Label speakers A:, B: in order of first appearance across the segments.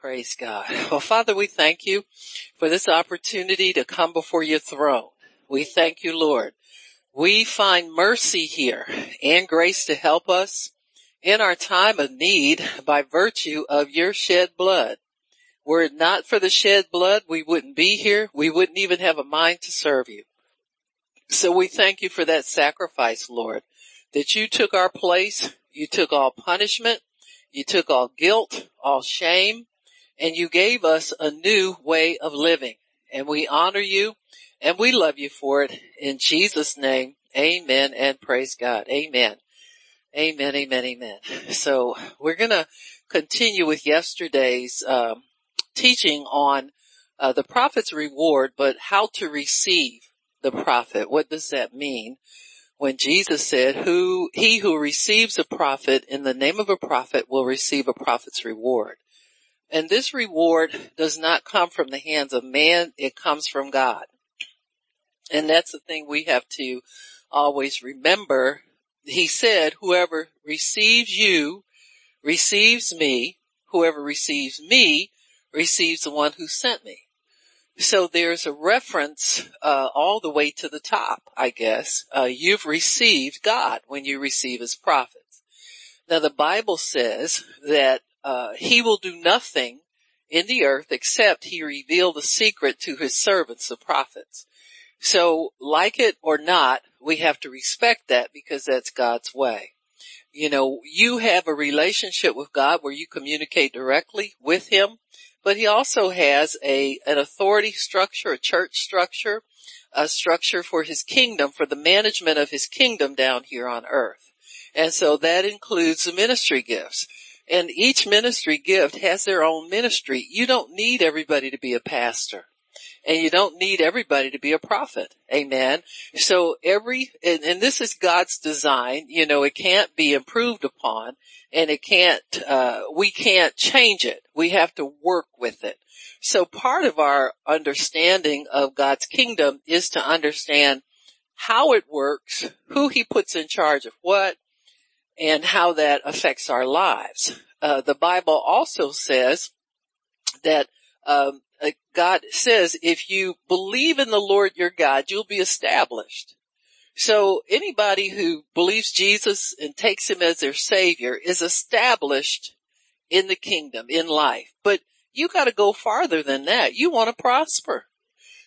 A: Praise God. Well, Father, we thank you for this opportunity to come before your throne. We thank you, Lord. We find mercy here and grace to help us in our time of need by virtue of your shed blood. Were it not for the shed blood, we wouldn't be here. We wouldn't even have a mind to serve you. So we thank you for that sacrifice, Lord, that you took our place. You took all punishment. You took all guilt, all shame, and you gave us a new way of living. And we honor you and we love you for it. In Jesus name, amen and praise God. Amen. Amen, amen, amen. So we're going to continue with yesterday's um, teaching on uh, the prophet's reward, but how to receive the prophet. What does that mean? When Jesus said, who, he who receives a prophet in the name of a prophet will receive a prophet's reward. And this reward does not come from the hands of man, it comes from God. And that's the thing we have to always remember. He said, whoever receives you receives me. Whoever receives me receives the one who sent me. So there's a reference uh, all the way to the top, I guess. Uh, you've received God when you receive His prophets. Now the Bible says that uh, He will do nothing in the earth except He reveal the secret to His servants, the prophets. So like it or not, we have to respect that because that's God's way. You know, you have a relationship with God where you communicate directly with Him but he also has a, an authority structure, a church structure, a structure for his kingdom, for the management of his kingdom down here on earth. And so that includes the ministry gifts. And each ministry gift has their own ministry. You don't need everybody to be a pastor. And you don't need everybody to be a prophet. Amen. So every, and, and this is God's design, you know, it can't be improved upon and it can't, uh, we can't change it. We have to work with it. So part of our understanding of God's kingdom is to understand how it works, who he puts in charge of what, and how that affects our lives. Uh, the Bible also says that um, uh, God says if you believe in the Lord your God, you'll be established. So anybody who believes Jesus and takes him as their savior is established in the kingdom, in life. But you gotta go farther than that. You want to prosper.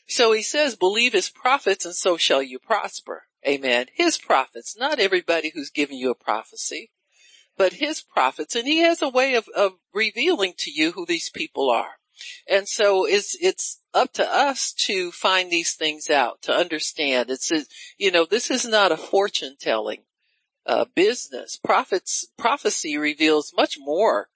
A: So he says, believe his prophets and so shall you prosper. Amen. His prophets, not everybody who's giving you a prophecy, but his prophets. And he has a way of, of revealing to you who these people are. And so it's, it's up to us to find these things out, to understand. It's, a, you know, this is not a fortune telling, uh, business. Prophets, prophecy reveals much more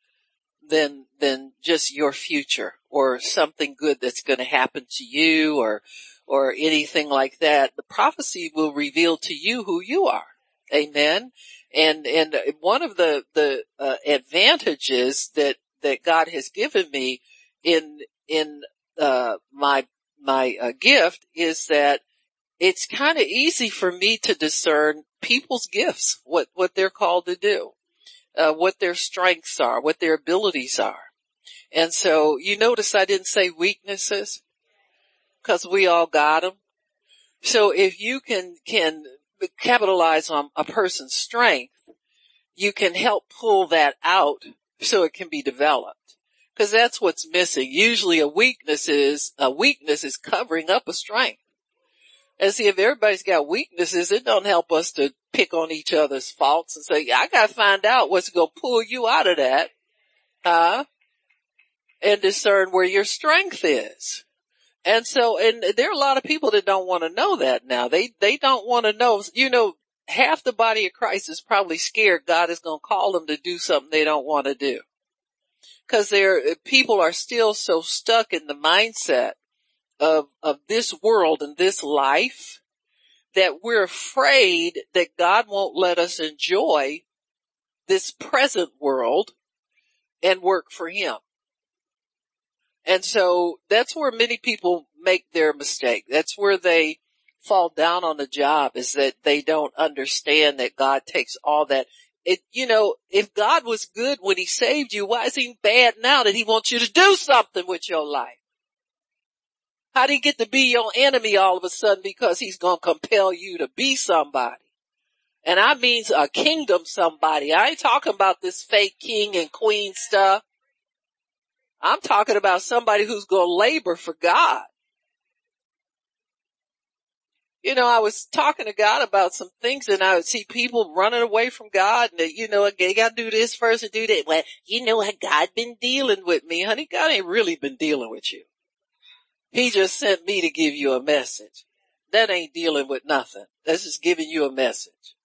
A: than, than just your future or something good that's going to happen to you or, or anything like that. The prophecy will reveal to you who you are. Amen. And, and one of the, the, uh, advantages that, that God has given me in, in, uh, my, my uh, gift is that it's kind of easy for me to discern people's gifts, what, what they're called to do, uh, what their strengths are, what their abilities are. And so you notice I didn't say weaknesses because we all got them. So if you can, can capitalize on a person's strength, you can help pull that out so it can be developed. Cause that's what's missing. Usually a weakness is, a weakness is covering up a strength. And see, if everybody's got weaknesses, it don't help us to pick on each other's faults and say, yeah, I gotta find out what's gonna pull you out of that. Huh? And discern where your strength is. And so, and there are a lot of people that don't want to know that now. They, they don't want to know, you know, half the body of Christ is probably scared God is going to call them to do something they don't want to do because there people are still so stuck in the mindset of of this world and this life that we're afraid that God won't let us enjoy this present world and work for him. And so that's where many people make their mistake. That's where they fall down on the job is that they don't understand that God takes all that it, you know, if God was good when he saved you, why is he bad now that he wants you to do something with your life? How did he get to be your enemy all of a sudden because he's going to compel you to be somebody? And I mean a kingdom somebody. I ain't talking about this fake king and queen stuff. I'm talking about somebody who's going to labor for God. You know, I was talking to God about some things and I would see people running away from God and they, you know, they got to do this first and do that. Well, you know, God been dealing with me, honey. God ain't really been dealing with you. He just sent me to give you a message. That ain't dealing with nothing. That's just giving you a message.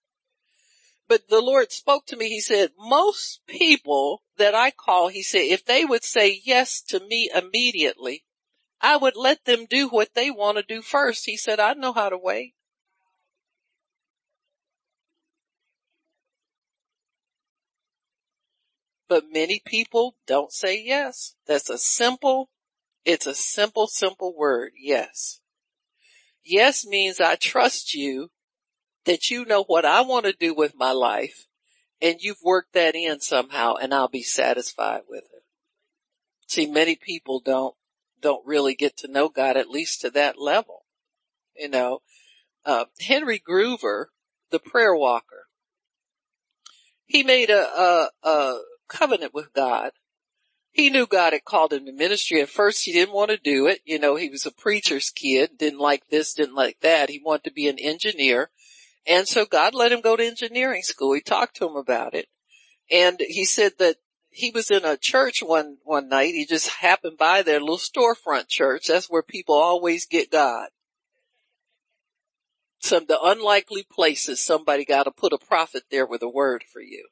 A: But the Lord spoke to me. He said, most people that I call, he said, if they would say yes to me immediately, I would let them do what they want to do first. He said, I know how to wait. But many people don't say yes. That's a simple it's a simple, simple word. Yes. Yes means I trust you that you know what I want to do with my life and you've worked that in somehow and I'll be satisfied with it. See, many people don't, don't really get to know God at least to that level. You know, uh, Henry Gruver, the prayer walker, he made a, a, a covenant with God he knew God had called him to ministry. At first he didn't want to do it. You know, he was a preacher's kid, didn't like this, didn't like that. He wanted to be an engineer. And so God let him go to engineering school. He talked to him about it. And he said that he was in a church one, one night. He just happened by their little storefront church. That's where people always get God. Some, of the unlikely places somebody got to put a prophet there with a word for you.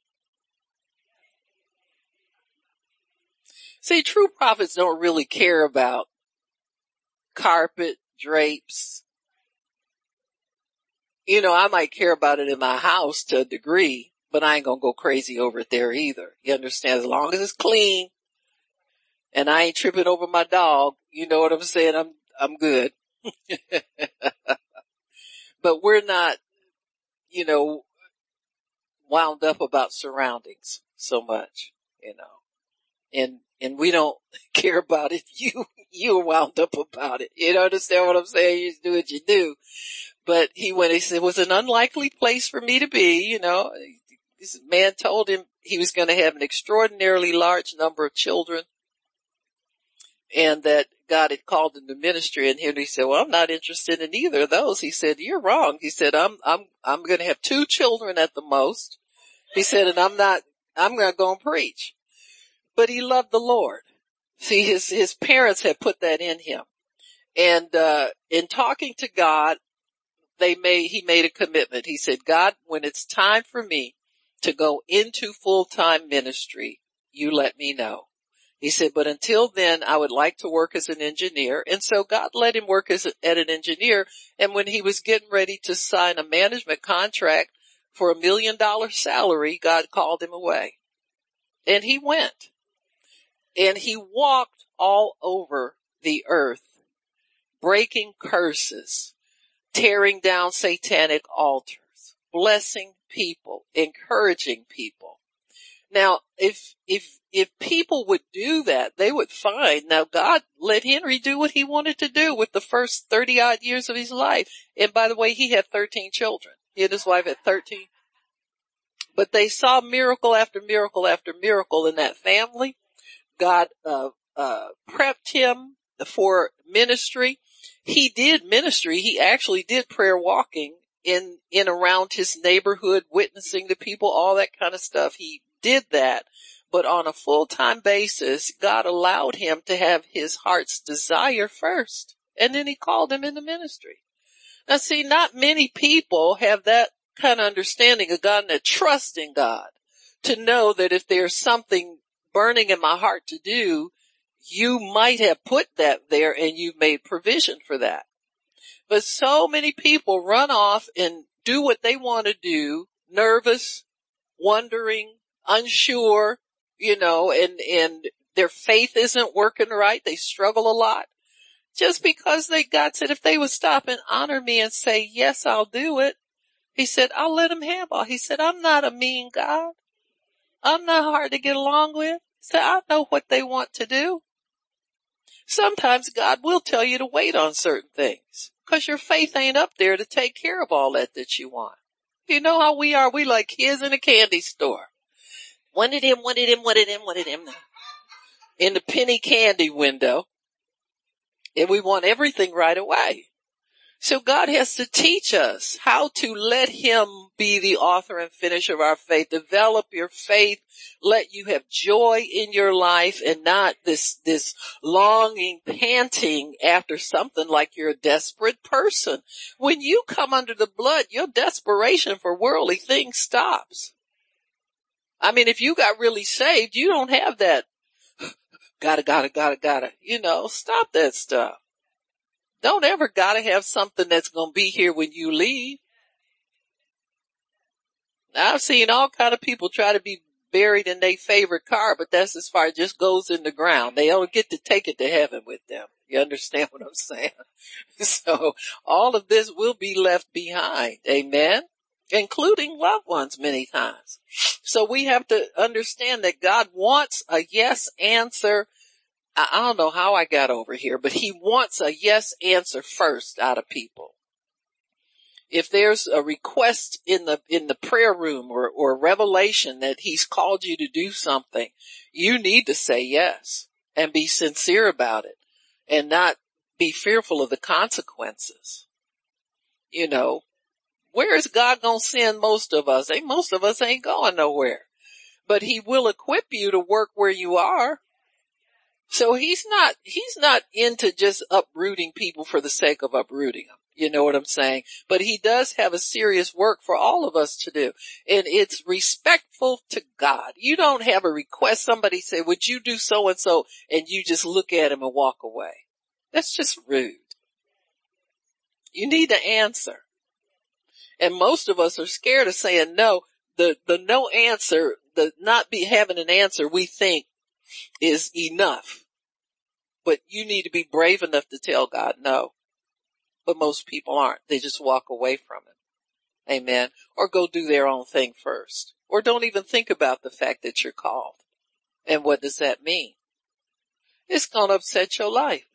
A: See, true prophets don't really care about carpet, drapes. You know, I might care about it in my house to a degree, but I ain't gonna go crazy over it there either. You understand? As long as it's clean and I ain't tripping over my dog, you know what I'm saying? I'm, I'm good. but we're not, you know, wound up about surroundings so much, you know, and and we don't care about if you, you're wound up about it. You understand what I'm saying? You do what you do. But he went, he said, it was an unlikely place for me to be, you know. This man told him he was going to have an extraordinarily large number of children and that God had called him to ministry. And Henry said, well, I'm not interested in either of those. He said, you're wrong. He said, I'm, I'm, I'm going to have two children at the most. He said, and I'm not, I'm going to go and preach but he loved the Lord. See, his, his parents had put that in him. And, uh, in talking to God, they made, he made a commitment. He said, God, when it's time for me to go into full-time ministry, you let me know. He said, but until then, I would like to work as an engineer. And so God let him work as at an engineer. And when he was getting ready to sign a management contract for a million dollar salary, God called him away and he went. And he walked all over the earth, breaking curses, tearing down satanic altars, blessing people, encouraging people. Now, if, if, if people would do that, they would find, now God let Henry do what he wanted to do with the first 30 odd years of his life. And by the way, he had 13 children. He and his wife had 13. But they saw miracle after miracle after miracle in that family. God uh, uh, prepped him for ministry. He did ministry. He actually did prayer walking in in around his neighborhood, witnessing to people, all that kind of stuff. He did that. But on a full-time basis, God allowed him to have his heart's desire first. And then he called him into ministry. Now see, not many people have that kind of understanding of God and a trust in God to know that if there's something burning in my heart to do, you might have put that there and you've made provision for that. But so many people run off and do what they want to do, nervous, wondering, unsure, you know, and, and their faith isn't working right. They struggle a lot. Just because they God said if they would stop and honor me and say, yes, I'll do it. He said, I'll let him have all. He said, I'm not a mean God. I'm not hard to get along with. So I know what they want to do. Sometimes God will tell you to wait on certain things because your faith ain't up there to take care of all that that you want. You know how we are. We like kids in a candy store. One of them, one of them, of them, one. In the penny candy window. And we want everything right away. So God has to teach us how to let him be the author and finisher of our faith. Develop your faith. Let you have joy in your life and not this, this longing, panting after something like you're a desperate person. When you come under the blood, your desperation for worldly things stops. I mean, if you got really saved, you don't have that gotta, gotta, gotta, gotta, you know, stop that stuff. Don't ever gotta have something that's gonna be here when you leave. I've seen all kind of people try to be buried in their favorite car, but that's as far it just goes in the ground. They don't get to take it to heaven with them. You understand what I'm saying? So all of this will be left behind. Amen. Including loved ones many times. So we have to understand that God wants a yes answer I don't know how I got over here, but he wants a yes answer first out of people. If there's a request in the, in the prayer room or, or revelation that he's called you to do something, you need to say yes and be sincere about it and not be fearful of the consequences. You know, where is God gonna send most of us? Hey, most of us ain't going nowhere, but he will equip you to work where you are. So he's not, he's not into just uprooting people for the sake of uprooting them. You know what I'm saying? But he does have a serious work for all of us to do. And it's respectful to God. You don't have a request. Somebody say, would you do so and so? And you just look at him and walk away. That's just rude. You need to answer. And most of us are scared of saying no. The, the no answer, the not be having an answer we think is enough. But you need to be brave enough to tell God no. But most people aren't. They just walk away from it. Amen. Or go do their own thing first. Or don't even think about the fact that you're called. And what does that mean? It's gonna upset your life.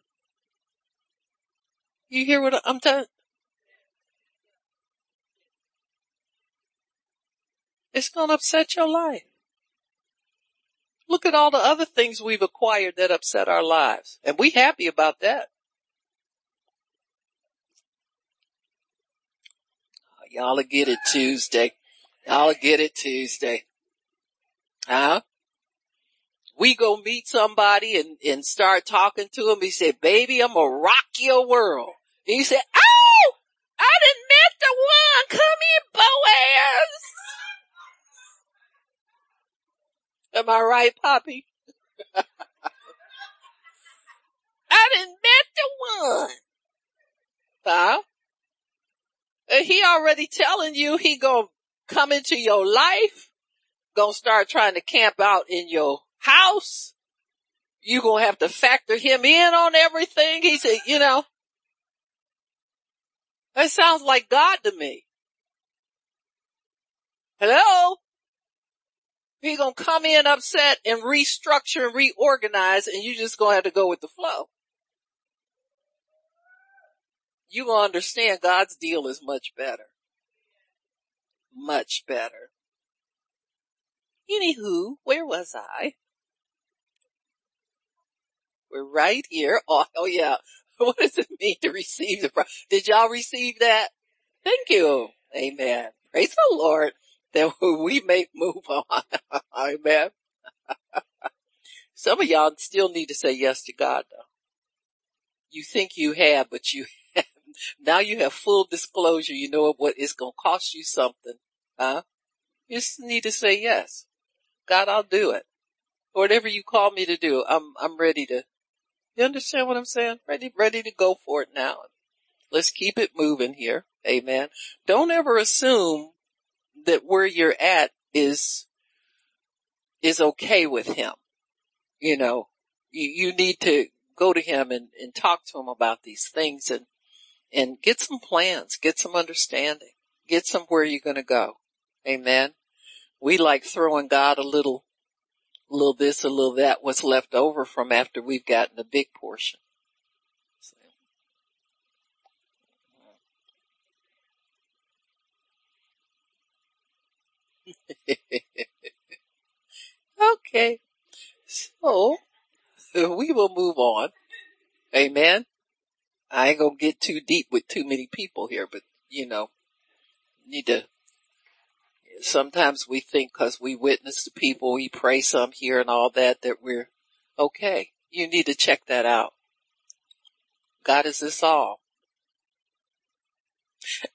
A: You hear what I'm telling? It's gonna upset your life. Look at all the other things we've acquired that upset our lives. And we happy about that. Y'all will get it Tuesday. Y'all will get it Tuesday. Huh? We go meet somebody and, and start talking to him. He said, baby, I'm gonna rock your world. And he said, oh, I didn't met the one. Come in, Boaz. Am I right, Poppy? I didn't met the one. Huh? And he already telling you he gonna come into your life, gonna start trying to camp out in your house. You gonna have to factor him in on everything. He said, you know, that sounds like God to me. Hello? He gonna come in upset and restructure and reorganize and you just gonna have to go with the flow. You gonna understand God's deal is much better. Much better. Anywho, where was I? We're right here. Oh, oh yeah. What does it mean to receive the, did y'all receive that? Thank you. Amen. Praise the Lord that we may move on. Amen. Some of y'all still need to say yes to God though. You think you have, but you. Now you have full disclosure. You know what it's going to cost you something. Huh? You just need to say yes. God, I'll do it. Whatever you call me to do, I'm, I'm ready to, you understand what I'm saying? Ready, ready to go for it now. Let's keep it moving here. Amen. Don't ever assume that where you're at is, is okay with him. You know, you, you need to go to him and, and talk to him about these things and, and get some plans, get some understanding. get some where you're going to go. Amen. We like throwing God a little, little this, a little that, what's left over from after we've gotten the big portion. okay. So, we will move on. Amen. I ain't gonna get too deep with too many people here, but you know, need to, sometimes we think cause we witness to people, we pray some here and all that, that we're okay. You need to check that out. God is this all.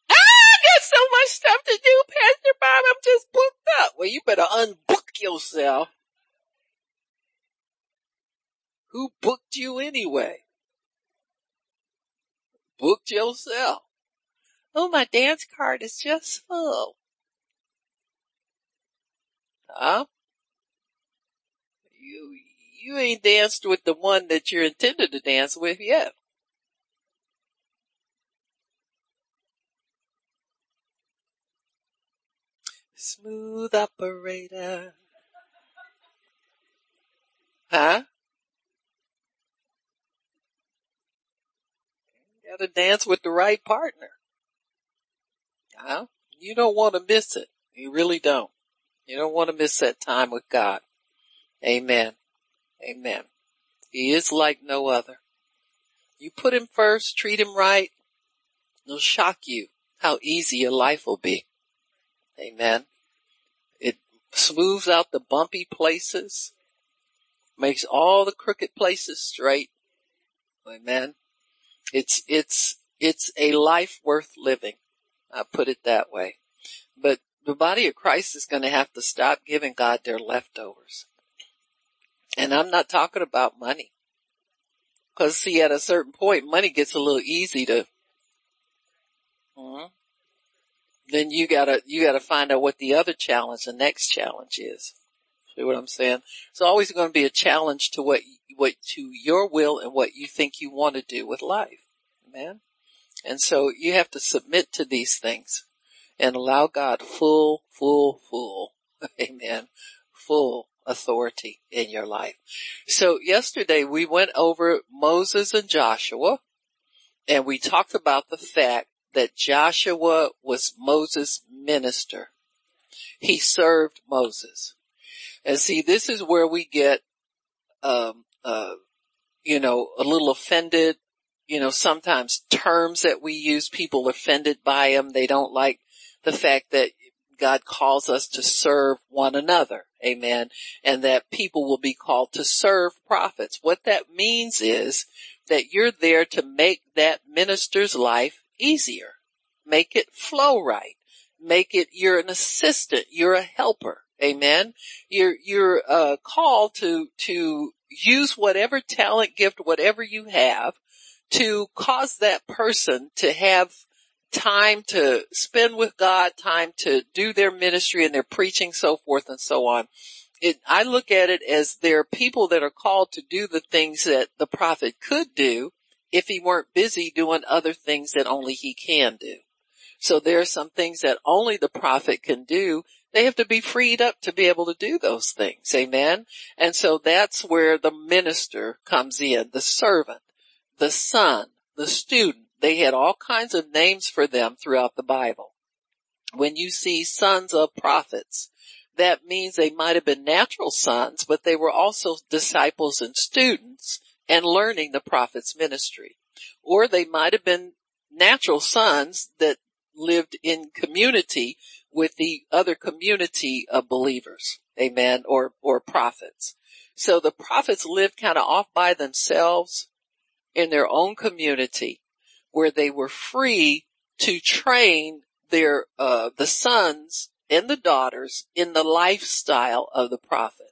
A: Ah, I got so much stuff to do, Pastor Bob. I'm just booked up. Well, you better unbook yourself. Who booked you anyway? Booked yourself. Oh, my dance card is just full. Huh? You, you ain't danced with the one that you're intended to dance with yet. Smooth operator. Huh? You gotta dance with the right partner. Huh? You don't want to miss it. You really don't. You don't want to miss that time with God. Amen. Amen. He is like no other. You put him first, treat him right. It'll shock you how easy your life will be. Amen. It smooths out the bumpy places, makes all the crooked places straight. Amen. It's, it's, it's a life worth living. I put it that way. But the body of Christ is going to have to stop giving God their leftovers. And I'm not talking about money. Cause see, at a certain point, money gets a little easy to, uh, then you gotta, you gotta find out what the other challenge, the next challenge is. See what I'm saying? It's always going to be a challenge to what, what, to your will and what you think you want to do with life. Man. And so you have to submit to these things and allow God full, full, full, amen, full authority in your life. So yesterday we went over Moses and Joshua and we talked about the fact that Joshua was Moses' minister. He served Moses. And see, this is where we get, um, uh, you know, a little offended you know, sometimes terms that we use, people offended by them. They don't like the fact that God calls us to serve one another. Amen. And that people will be called to serve prophets. What that means is that you're there to make that minister's life easier. Make it flow right. Make it, you're an assistant. You're a helper. Amen. You're, you're, uh, called to, to use whatever talent, gift, whatever you have to cause that person to have time to spend with God, time to do their ministry and their preaching, so forth and so on. It, I look at it as there are people that are called to do the things that the prophet could do if he weren't busy doing other things that only he can do. So there are some things that only the prophet can do. They have to be freed up to be able to do those things. Amen. And so that's where the minister comes in, the servant the son, the student. They had all kinds of names for them throughout the Bible. When you see sons of prophets, that means they might have been natural sons, but they were also disciples and students and learning the prophet's ministry. Or they might have been natural sons that lived in community with the other community of believers. Amen. Or, or prophets. So the prophets lived kind of off by themselves in their own community where they were free to train their, uh, the sons and the daughters in the lifestyle of the prophet.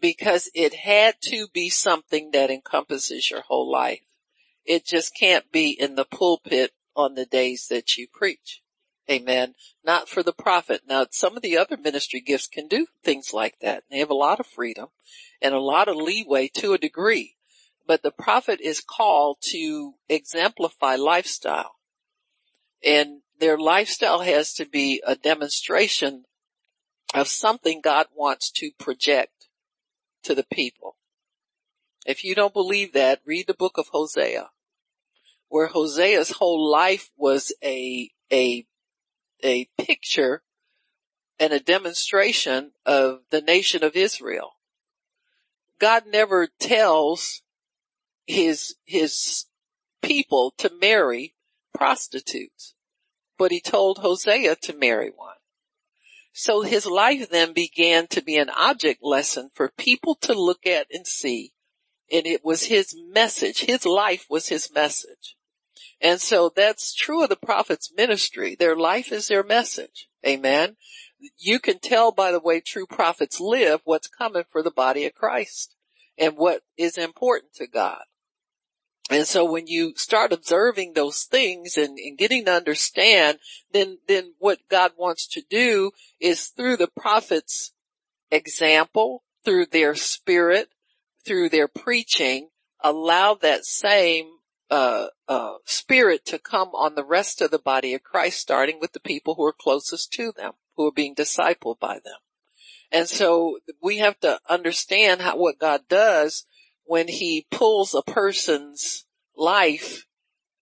A: Because it had to be something that encompasses your whole life. It just can't be in the pulpit on the days that you preach. Amen. Not for the prophet. Now some of the other ministry gifts can do things like that. They have a lot of freedom and a lot of leeway to a degree but the prophet is called to exemplify lifestyle. And their lifestyle has to be a demonstration of something God wants to project to the people. If you don't believe that, read the book of Hosea, where Hosea's whole life was a, a, a picture and a demonstration of the nation of Israel. God never tells his, his people to marry prostitutes, but he told Hosea to marry one. So his life then began to be an object lesson for people to look at and see. And it was his message. His life was his message. And so that's true of the prophet's ministry. Their life is their message. Amen. You can tell by the way true prophets live what's coming for the body of Christ and what is important to God. And so when you start observing those things and, and, getting to understand, then, then what God wants to do is through the prophet's example, through their spirit, through their preaching, allow that same, uh, uh, spirit to come on the rest of the body of Christ, starting with the people who are closest to them, who are being discipled by them. And so we have to understand how, what God does when he pulls a person's life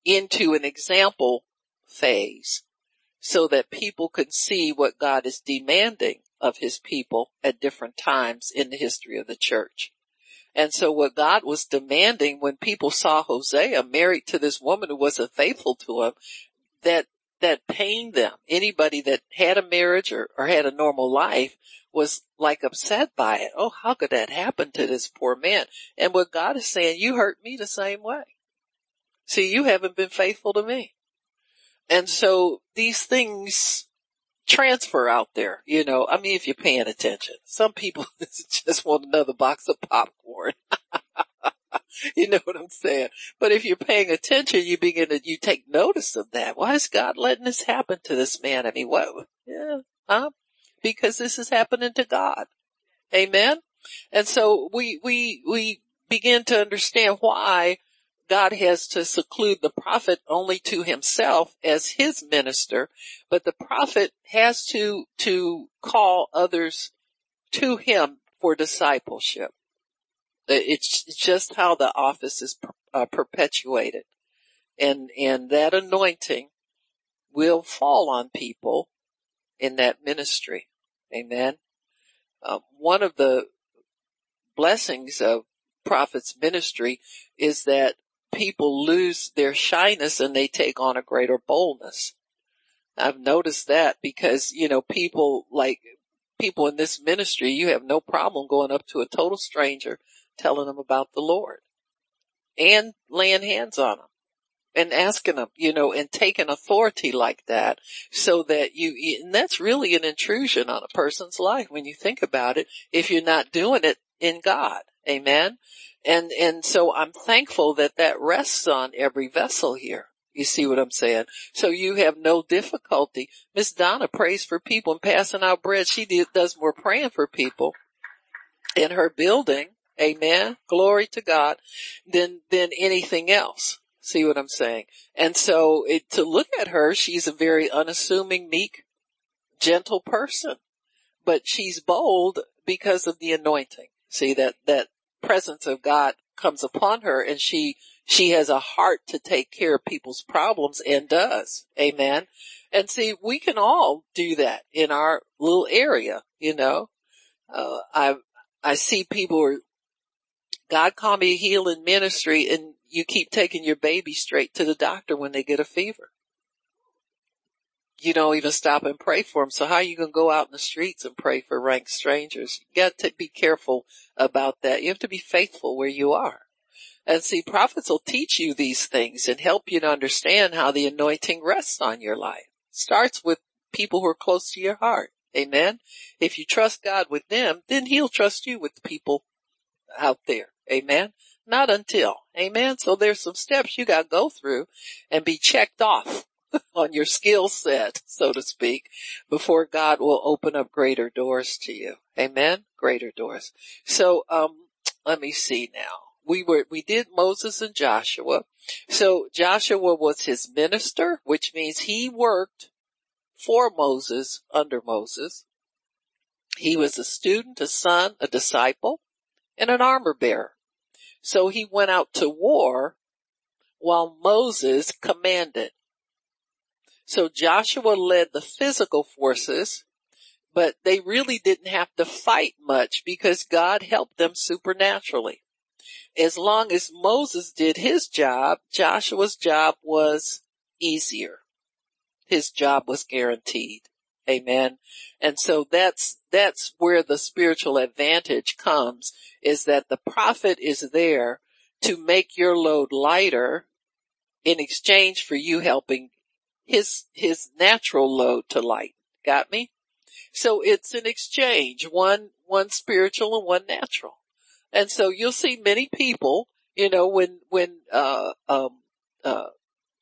A: into an example phase so that people can see what God is demanding of his people at different times in the history of the church. And so what God was demanding when people saw Hosea married to this woman who wasn't faithful to him, that, that pained them. Anybody that had a marriage or, or had a normal life was like upset by it. Oh, how could that happen to this poor man? And what God is saying, you hurt me the same way. See, you haven't been faithful to me. And so these things transfer out there, you know, I mean, if you're paying attention, some people just want another box of popcorn. you know what I'm saying? But if you're paying attention, you begin to, you take notice of that. Why is God letting this happen to this man? I mean, what? Yeah, huh? Because this is happening to God. Amen. And so we, we, we begin to understand why God has to seclude the prophet only to himself as his minister, but the prophet has to, to call others to him for discipleship. It's just how the office is uh, perpetuated. And, and that anointing will fall on people in that ministry. Amen. Uh, one of the blessings of prophet's ministry is that people lose their shyness and they take on a greater boldness. I've noticed that because, you know, people like people in this ministry, you have no problem going up to a total stranger telling them about the Lord and laying hands on them and asking them, you know, and taking authority like that so that you, and that's really an intrusion on a person's life when you think about it, if you're not doing it in God. Amen. And, and so I'm thankful that that rests on every vessel here. You see what I'm saying? So you have no difficulty. Miss Donna prays for people and passing out bread. She did, does more praying for people in her building. Amen. Glory to God than, than anything else. See what I'm saying? And so it, to look at her, she's a very unassuming, meek, gentle person, but she's bold because of the anointing. See that, that presence of God comes upon her and she, she has a heart to take care of people's problems and does. Amen. And see, we can all do that in our little area, you know. Uh, I, I see people are, God called me a healing ministry and you keep taking your baby straight to the doctor when they get a fever. You don't even stop and pray for them. So how are you going to go out in the streets and pray for rank strangers? You got to be careful about that. You have to be faithful where you are. And see, prophets will teach you these things and help you to understand how the anointing rests on your life. Starts with people who are close to your heart. Amen. If you trust God with them, then he'll trust you with the people out there. Amen. Not until. Amen. So there's some steps you got to go through and be checked off on your skill set, so to speak, before God will open up greater doors to you. Amen. Greater doors. So, um, let me see now. We were, we did Moses and Joshua. So Joshua was his minister, which means he worked for Moses under Moses. He was a student, a son, a disciple, and an armor bearer. So he went out to war while Moses commanded. So Joshua led the physical forces, but they really didn't have to fight much because God helped them supernaturally. As long as Moses did his job, Joshua's job was easier. His job was guaranteed. Amen. And so that's, that's where the spiritual advantage comes is that the prophet is there to make your load lighter in exchange for you helping his, his natural load to light. Got me? So it's an exchange, one, one spiritual and one natural. And so you'll see many people, you know, when, when, uh, um, uh,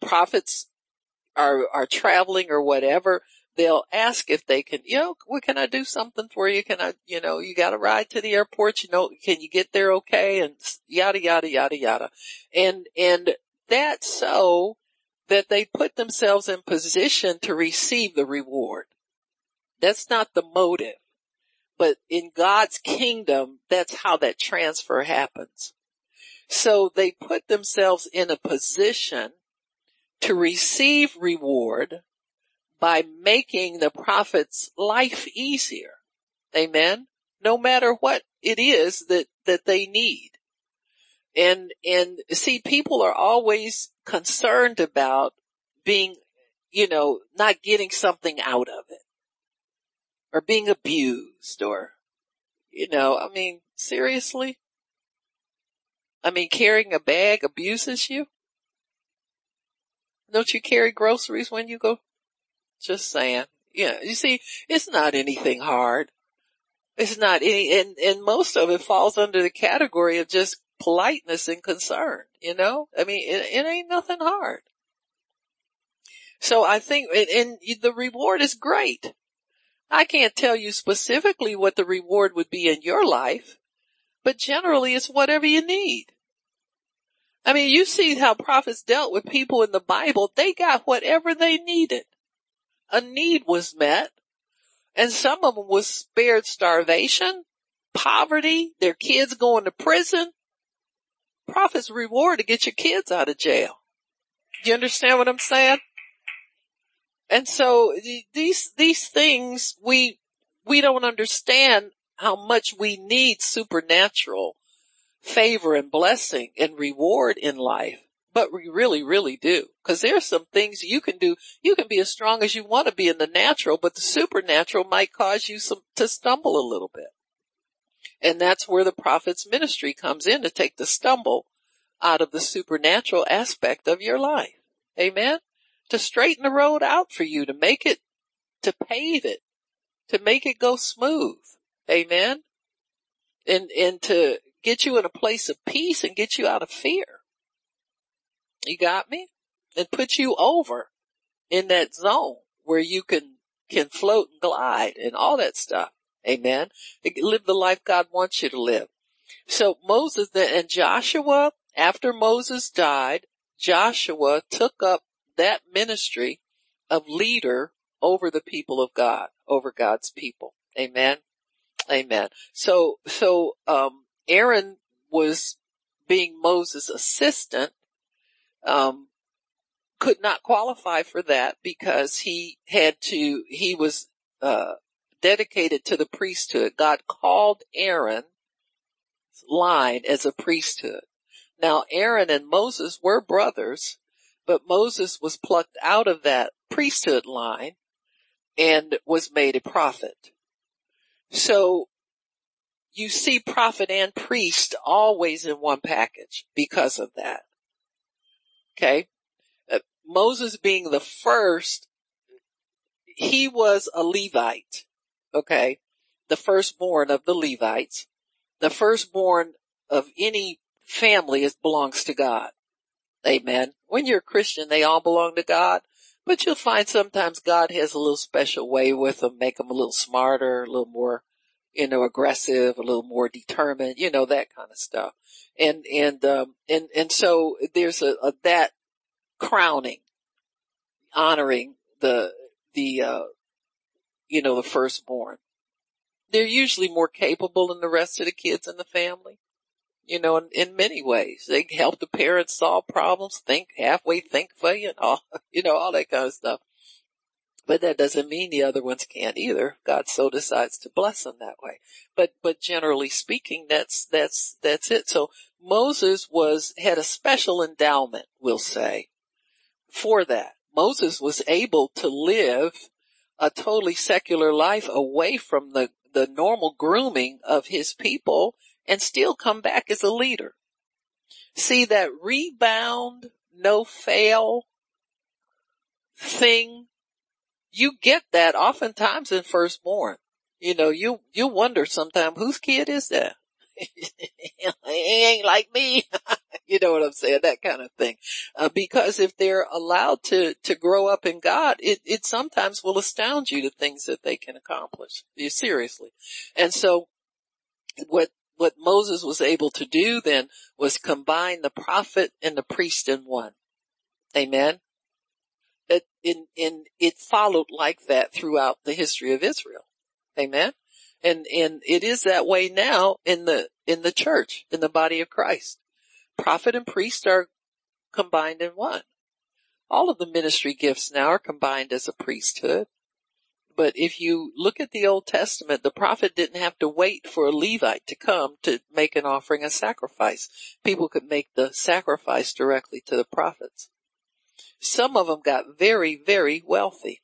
A: prophets are, are traveling or whatever, they'll ask if they can, you know, what can I do something for you? Can I, you know, you got to ride to the airport, you know, can you get there okay? And yada, yada, yada, yada. And, and that's so that they put themselves in position to receive the reward. That's not the motive. But in God's kingdom, that's how that transfer happens. So they put themselves in a position to receive reward by making the prophet's life easier. Amen. No matter what it is that, that they need. And, and see, people are always concerned about being, you know, not getting something out of it or being abused or, you know, I mean, seriously? I mean, carrying a bag abuses you? Don't you carry groceries when you go? Just saying. Yeah, you see, it's not anything hard. It's not any, and, and most of it falls under the category of just politeness and concern, you know? I mean, it, it ain't nothing hard. So I think, and, and the reward is great. I can't tell you specifically what the reward would be in your life, but generally it's whatever you need. I mean, you see how prophets dealt with people in the Bible. They got whatever they needed. A need was met and some of them was spared starvation, poverty, their kids going to prison. Prophets reward to get your kids out of jail. Do you understand what I'm saying? And so these, these things we, we don't understand how much we need supernatural favor and blessing and reward in life, but we really, really do. Cause there's some things you can do. You can be as strong as you want to be in the natural, but the supernatural might cause you some, to stumble a little bit. And that's where the prophet's ministry comes in to take the stumble out of the supernatural aspect of your life. Amen to straighten the road out for you, to make it, to pave it, to make it go smooth. Amen. And, and to get you in a place of peace and get you out of fear. You got me? And put you over in that zone where you can, can float and glide and all that stuff. Amen. Live the life God wants you to live. So Moses and Joshua, after Moses died, Joshua took up that ministry of leader over the people of God, over God's people. Amen. Amen. So, so, um, Aaron was being Moses' assistant, um, could not qualify for that because he had to, he was, uh, dedicated to the priesthood. God called Aaron line as a priesthood. Now Aaron and Moses were brothers, but Moses was plucked out of that priesthood line and was made a prophet. So you see prophet and priest always in one package because of that. Okay. Uh, Moses being the first, he was a Levite. Okay. The firstborn of the Levites. The firstborn of any family is belongs to God. Amen. When you're a Christian, they all belong to God, but you'll find sometimes God has a little special way with them, make them a little smarter, a little more, you know, aggressive, a little more determined, you know, that kind of stuff. And, and, um, and, and so there's a, a that crowning, honoring the, the, uh, you know, the firstborn. They're usually more capable than the rest of the kids in the family. You know, in, in many ways, they help the parents solve problems, think halfway, think for you, and all, you know, all that kind of stuff. But that doesn't mean the other ones can't either. God so decides to bless them that way. But, but generally speaking, that's, that's, that's it. So Moses was, had a special endowment, we'll say, for that. Moses was able to live a totally secular life away from the, the normal grooming of his people and still come back as a leader. See that rebound, no fail thing you get that oftentimes in firstborn. You know, you, you wonder sometimes whose kid is that? he ain't like me. you know what I'm saying? That kind of thing. Uh, because if they're allowed to, to grow up in God, it, it sometimes will astound you the things that they can accomplish. Seriously. And so what, what Moses was able to do then was combine the prophet and the priest in one. Amen in, in, it followed like that throughout the history of Israel. Amen. And, and it is that way now in the, in the church, in the body of Christ. Prophet and priest are combined in one. All of the ministry gifts now are combined as a priesthood. But if you look at the Old Testament, the prophet didn't have to wait for a Levite to come to make an offering, a sacrifice. People could make the sacrifice directly to the prophets. Some of them got very, very wealthy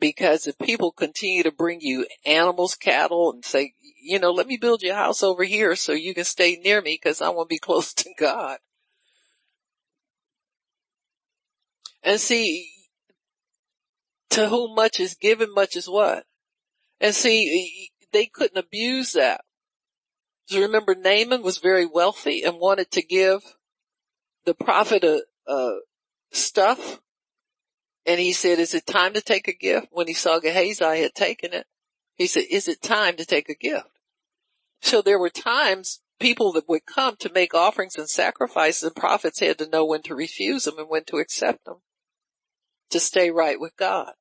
A: because if people continue to bring you animals, cattle and say, you know, let me build your house over here so you can stay near me because I want to be close to God. And see, to whom much is given, much is what? And see, they couldn't abuse that. So remember Naaman was very wealthy and wanted to give the prophet a, a, stuff. And he said, is it time to take a gift? When he saw Gehazi had taken it, he said, is it time to take a gift? So there were times people that would come to make offerings and sacrifices and prophets had to know when to refuse them and when to accept them to stay right with God.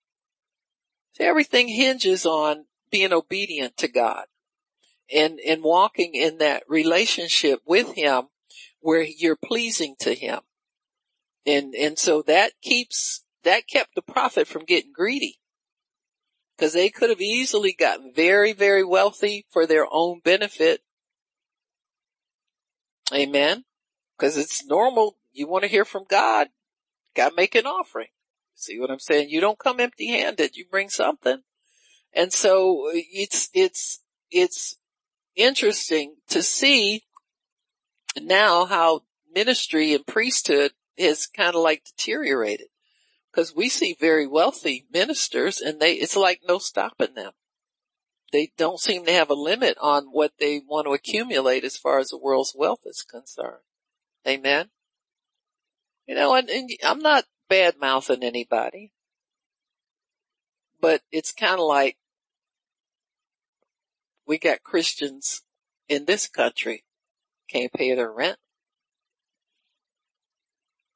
A: Everything hinges on being obedient to God and, and walking in that relationship with Him where you're pleasing to Him. And, and so that keeps, that kept the prophet from getting greedy. Cause they could have easily gotten very, very wealthy for their own benefit. Amen. Cause it's normal. You want to hear from God. To make an offering. See what I'm saying? You don't come empty handed. You bring something. And so uh, it's, it's, it's interesting to see now how ministry and priesthood has kind of like deteriorated because we see very wealthy ministers and they, it's like no stopping them. They don't seem to have a limit on what they want to accumulate as far as the world's wealth is concerned. Amen. You know, and, and I'm not bad mouthing anybody, but it's kind of like we got Christians in this country can't pay their rent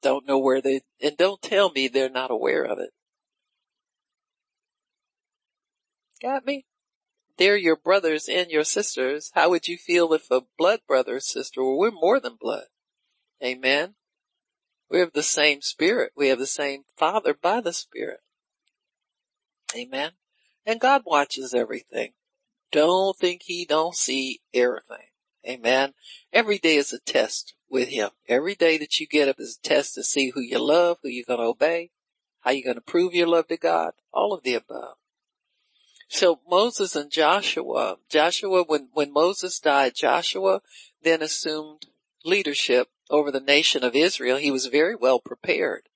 A: don't know where they, and don't tell me they're not aware of it. Got me? They're your brothers and your sisters. How would you feel if a blood brother or sister, well, we're more than blood. Amen. We have the same spirit. We have the same father by the spirit. Amen. And God watches everything. Don't think he don't see everything. Amen. Every day is a test with him. Every day that you get up is a test to see who you love, who you're going to obey, how you're going to prove your love to God, all of the above. So Moses and Joshua, Joshua, when, when Moses died, Joshua then assumed leadership over the nation of Israel. He was very well prepared.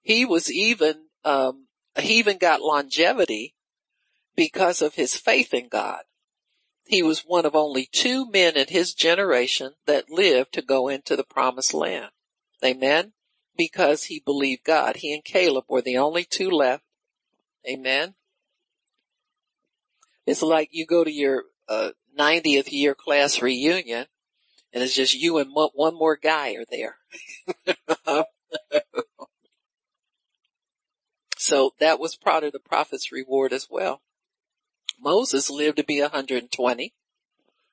A: He was even, um, he even got longevity because of his faith in God. He was one of only two men in his generation that lived to go into the promised land. Amen. Because he believed God. He and Caleb were the only two left. Amen. It's like you go to your uh, 90th year class reunion and it's just you and one more guy are there. So that was part of the prophet's reward as well. Moses lived to be 120.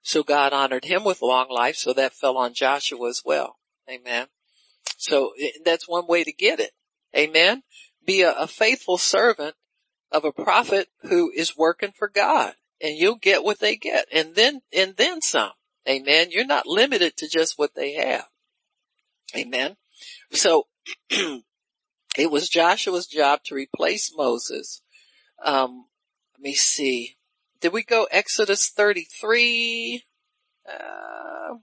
A: So God honored him with long life. So that fell on Joshua as well. Amen. So that's one way to get it. Amen. Be a, a faithful servant of a prophet who is working for God and you'll get what they get and then, and then some. Amen. You're not limited to just what they have. Amen. So it was Joshua's job to replace Moses. Um, let me see. Did we go Exodus 33? Uh,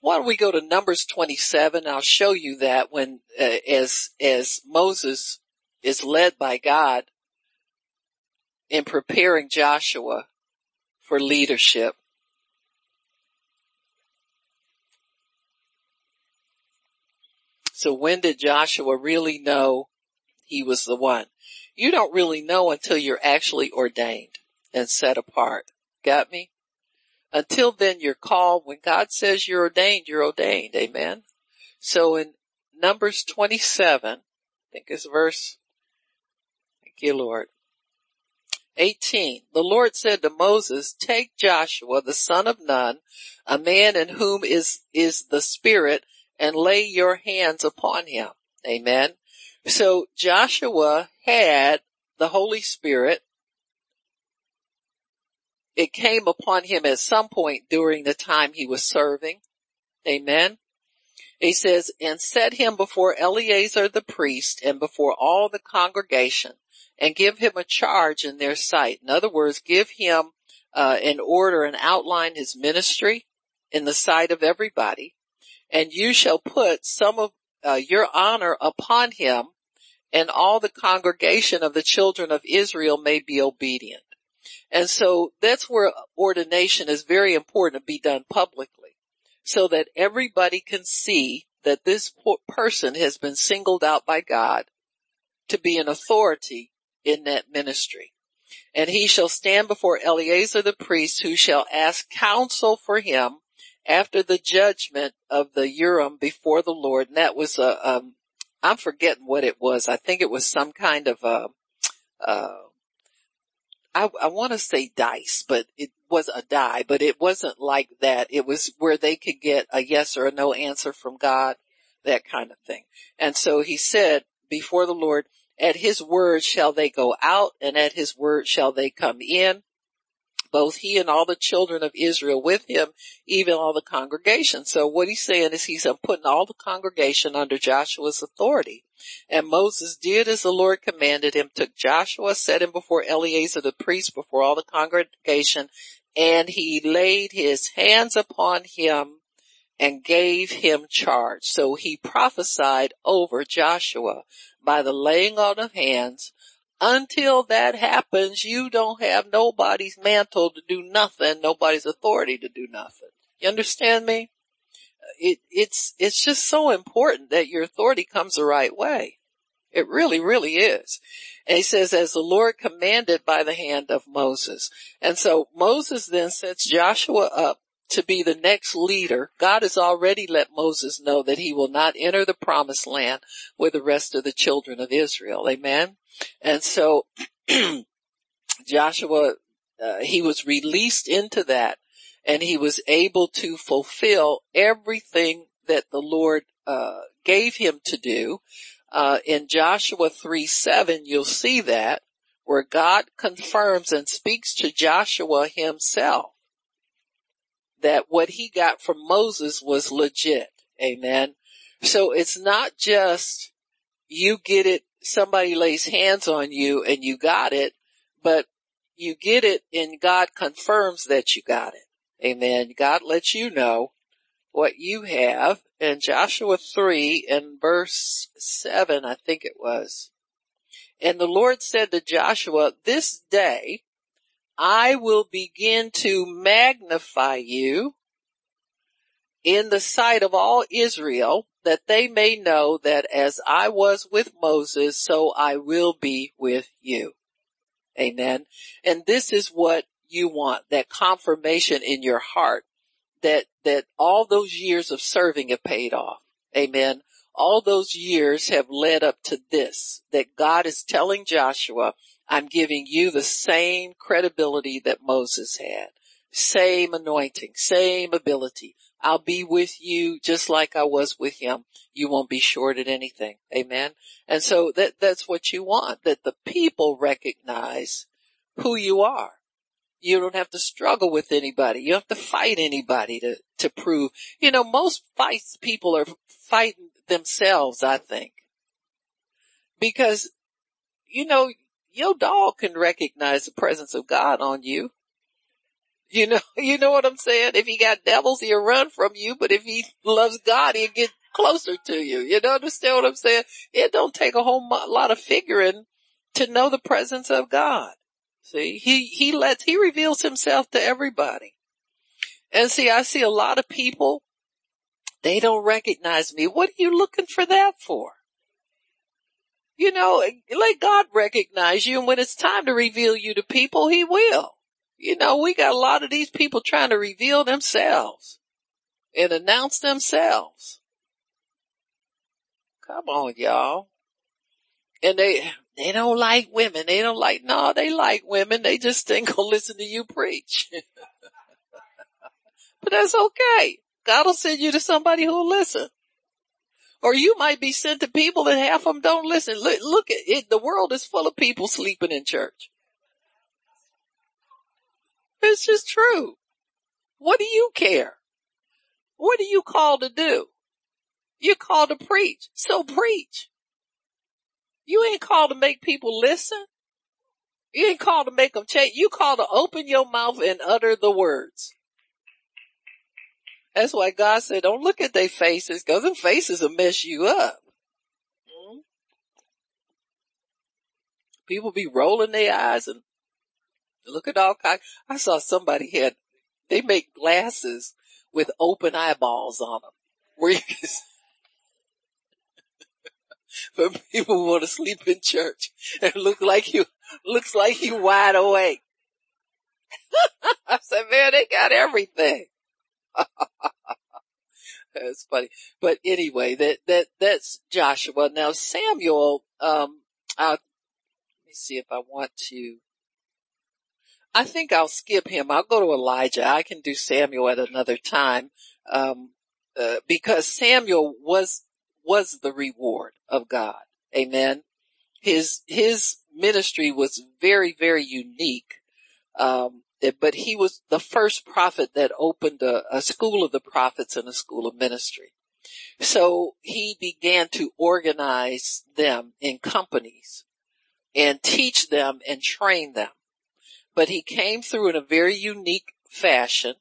A: why don't we go to Numbers 27? I'll show you that when, uh, as, as Moses is led by God in preparing Joshua for leadership. So when did Joshua really know he was the one? You don't really know until you're actually ordained and set apart. Got me? Until then you're called. When God says you're ordained, you're ordained. Amen. So in Numbers 27, I think it's verse, thank you Lord. 18. The Lord said to Moses, take Joshua, the son of Nun, a man in whom is, is the spirit and lay your hands upon him. Amen. So Joshua had the Holy Spirit. It came upon him at some point during the time he was serving. Amen. He says, and set him before Eleazar the priest and before all the congregation and give him a charge in their sight. In other words, give him uh, an order and outline his ministry in the sight of everybody and you shall put some of uh, your honor upon him and all the congregation of the children of Israel may be obedient. And so that's where ordination is very important to be done publicly so that everybody can see that this person has been singled out by God to be an authority in that ministry. And he shall stand before Eleazar the priest who shall ask counsel for him after the judgment of the Urim before the Lord, and that was a, um, I'm forgetting what it was. I think it was some kind of a, uh, I, I want to say dice, but it was a die, but it wasn't like that. It was where they could get a yes or a no answer from God, that kind of thing. And so he said before the Lord, at his word shall they go out and at his word shall they come in both he and all the children of Israel with him, even all the congregation. So what he's saying is he's putting all the congregation under Joshua's authority. And Moses did as the Lord commanded him, took Joshua, set him before Eleazar the priest, before all the congregation, and he laid his hands upon him and gave him charge. So he prophesied over Joshua by the laying on of hands until that happens, you don't have nobody's mantle to do nothing, nobody's authority to do nothing. You understand me? It, it's, it's just so important that your authority comes the right way. It really, really is. And he says, as the Lord commanded by the hand of Moses. And so Moses then sets Joshua up to be the next leader. God has already let Moses know that he will not enter the promised land with the rest of the children of Israel. Amen. And so Joshua, uh, he was released into that and he was able to fulfill everything that the Lord, uh, gave him to do. Uh, in Joshua 3 7, you'll see that where God confirms and speaks to Joshua himself that what he got from Moses was legit. Amen. So it's not just you get it somebody lays hands on you and you got it, but you get it and God confirms that you got it. Amen. God lets you know what you have in Joshua 3 and verse 7, I think it was. And the Lord said to Joshua, this day I will begin to magnify you in the sight of all Israel that they may know that as I was with Moses, so I will be with you. Amen. And this is what you want, that confirmation in your heart that, that all those years of serving have paid off. Amen. All those years have led up to this, that God is telling Joshua, I'm giving you the same credibility that Moses had. Same anointing, same ability. I'll be with you just like I was with him. You won't be short at anything. Amen. And so that, that's what you want, that the people recognize who you are. You don't have to struggle with anybody. You have to fight anybody to, to prove, you know, most fights people are fighting themselves, I think. Because, you know, your dog can recognize the presence of God on you. You know, you know what I'm saying? If he got devils, he'll run from you, but if he loves God, he'll get closer to you. You know, understand what I'm saying? It don't take a whole lot of figuring to know the presence of God. See, he, he lets, he reveals himself to everybody. And see, I see a lot of people, they don't recognize me. What are you looking for that for? You know, let God recognize you and when it's time to reveal you to people, he will. You know, we got a lot of these people trying to reveal themselves and announce themselves. Come on, y'all. And they, they don't like women. They don't like, no, they like women. They just ain't gonna listen to you preach. but that's okay. God will send you to somebody who'll listen. Or you might be sent to people that half of them don't listen. Look, look at it. The world is full of people sleeping in church. It's just true. What do you care? What are you called to do? You're called to preach. So preach. You ain't called to make people listen. You ain't called to make them change. You called to open your mouth and utter the words. That's why God said, don't look at their faces because them faces will mess you up. Hmm? People be rolling their eyes and look at all. I saw somebody had, they make glasses with open eyeballs on them where you can for people want to sleep in church and look like you, looks like you wide awake. I said, man, they got everything. that's funny. But anyway, that, that, that's Joshua. Now Samuel, um, I'll, let me see if I want to, I think I'll skip him. I'll go to Elijah. I can do Samuel at another time. Um, uh, because Samuel was was the reward of God. Amen. His, his ministry was very, very unique. Um, but he was the first prophet that opened a, a school of the prophets and a school of ministry. So he began to organize them in companies and teach them and train them. But he came through in a very unique fashion